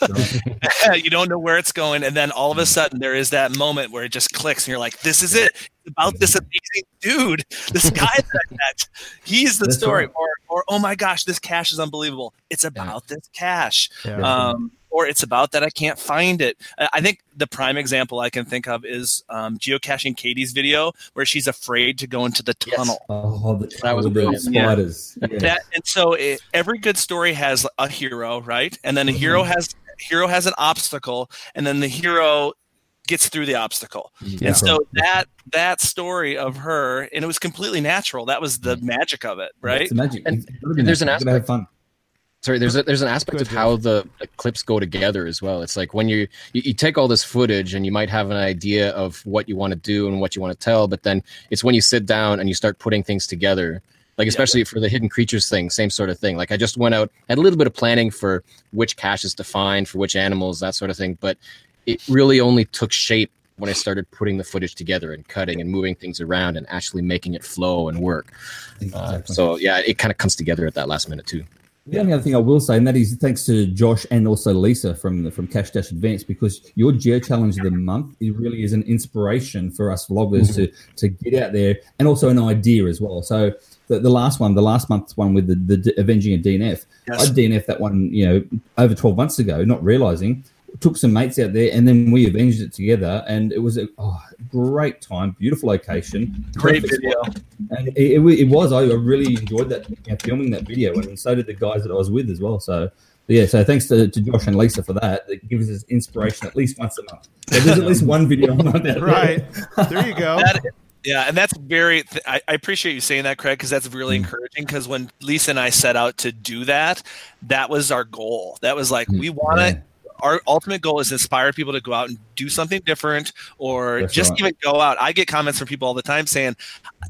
you don't know where it's going, and then all of a sudden there is that moment where it just clicks, and you're like, "This is it! It's about this amazing dude, this guy that I met. He's the That's story." right. Or, or oh my gosh, this cache is unbelievable. It's about this cache yeah. um, or it's about that I can't find it. I I think the prime example I can think of is um, geocaching Katie's video where she's afraid to go into the Yes. tunnel. Oh, the, That was the brilliant. spiders. Yeah. That and so it, every good story has a hero, right? And then a hero has hero has an obstacle, and then the hero gets through the obstacle. Yeah. And so that that story of her, and it was completely natural. That was the magic of it, right? It's magic. And It's there's an natural. You gotta have fun. Sorry, there's a, there's an aspect of how the, the clips go together as well. It's like when you, you you take all this footage and you might have an idea of what you want to do and what you want to tell, but then it's when you sit down and you start putting things together. Like especially for the hidden creatures thing, same sort of thing. Like I just went out, had a little bit of planning for which caches to find, for which animals, that sort of thing. But it really only took shape when I started putting the footage together and cutting and moving things around and actually making it flow and work. Uh, so yeah, it kind of comes together at that last minute too. The only other thing I will say, and that is thanks to Josh and also Lisa from the, from Cache Dash Advance, because your Geo Challenge of the month it really is an inspiration for us vloggers to to get out there, and also an idea as well. So the, the last one, the last month's one with the, the D- Avenging a DNF, Yes. I DNF that one, you know, over twelve months ago, not realizing. Took some mates out there, and then we avenged it together, and it was a oh, great time, beautiful location, Great video. spot. And it, it, it was. I really enjoyed that you know, filming that video, and so did the guys that I was with as well. So yeah, so thanks to, to Josh and Lisa for that. It gives us inspiration at least once a month. So there's at least one video a month out there. Right. There you go. That- yeah, and that's very. Th- I, I appreciate you saying that, Craig, because that's really Mm. encouraging. Because when Lisa and I set out to do that, that was our goal. That was like we want to. Our ultimate goal is to inspire people to go out and do something different, or That's just right. even go out. I get comments from people all the time saying,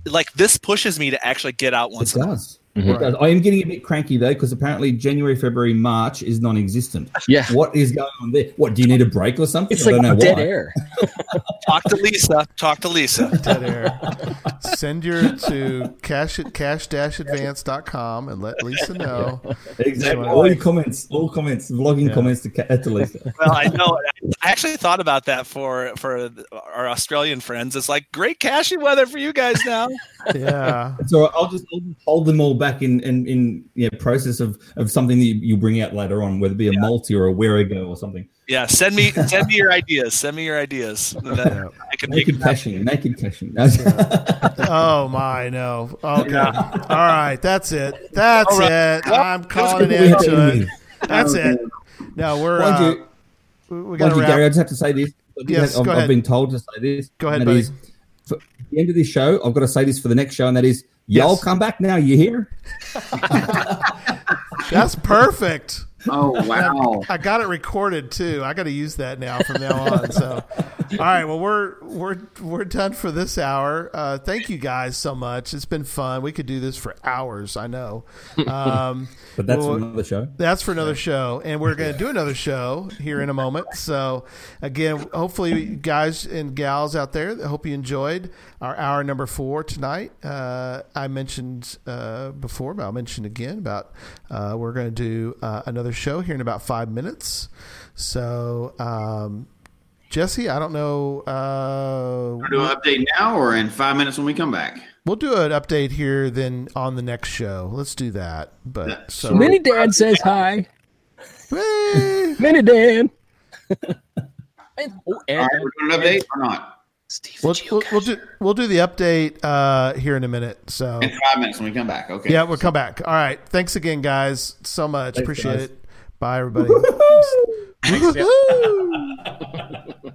like, this pushes me to actually get out once. a month. does. Mm-hmm. It does. I am getting a bit cranky though because apparently January, February, March is non-existent. Yeah. What is going on there? What do you need a break or something? It's I like don't know dead why. air. Talk to Lisa. Talk to Lisa. Dead air. Send your to cache at cache-advance.com and let Lisa know. Exactly. All your comments, all comments, vlogging Yeah. comments to, ca- to Lisa. Well, I know. I actually thought about that for for our Australian friends. It's like great caching weather for you guys now. Yeah. So I'll just, I'll just hold them all back in in, in yeah, process of, of something that you, you bring out later on, whether it be a multi or a Wherigo or something. Yeah, send me send me your ideas. Send me your ideas. And then Yeah. I can make Naked it caching, naked caching. Oh my no. Okay. All right. That's it. That's All right. it. Well, I'm calling an We to to it. with. That's it. No, we're uh, you, we- we got to you, Gary, I just have to say this. Yes, I've, go I've been told to say this. Go ahead, and buddy. is, for the end of this show, I've got to say this for the next show, and that is, y'all Yes. come back now. You hear? That's perfect. Oh wow! I got it recorded too. I got to use that now from now on. So, all right. Well, we're we're we're done for this hour. Uh, thank you guys so much. It's been fun. We could do this for hours. I know. Um, But that's well, another show. That's for another show, and we're going to do another show here in a moment. So, again, hopefully, you guys and gals out there, I hope you enjoyed our hour number four tonight. Uh, I mentioned uh, before, but I'll mention again about uh, we're going to do uh, another show here in about five minutes. So, um, Jesse, I don't know. Uh, We're doing an update now or in five minutes when we come back. we'll do an update here then on the next show. Let's do that. But Yeah. so, Mini Dad says hi. Hey. Mini Dan. and, oh, All and right, we're doing an update or not? Steve We'll, we'll, we'll do we'll do the update uh, here in a minute. So In five minutes when we come back. Okay. yeah, we'll come back. All right. Thanks again, guys. So much. Thanks, Appreciate guys. it. Bye, everybody. Thanks, yeah. Woo-hoo.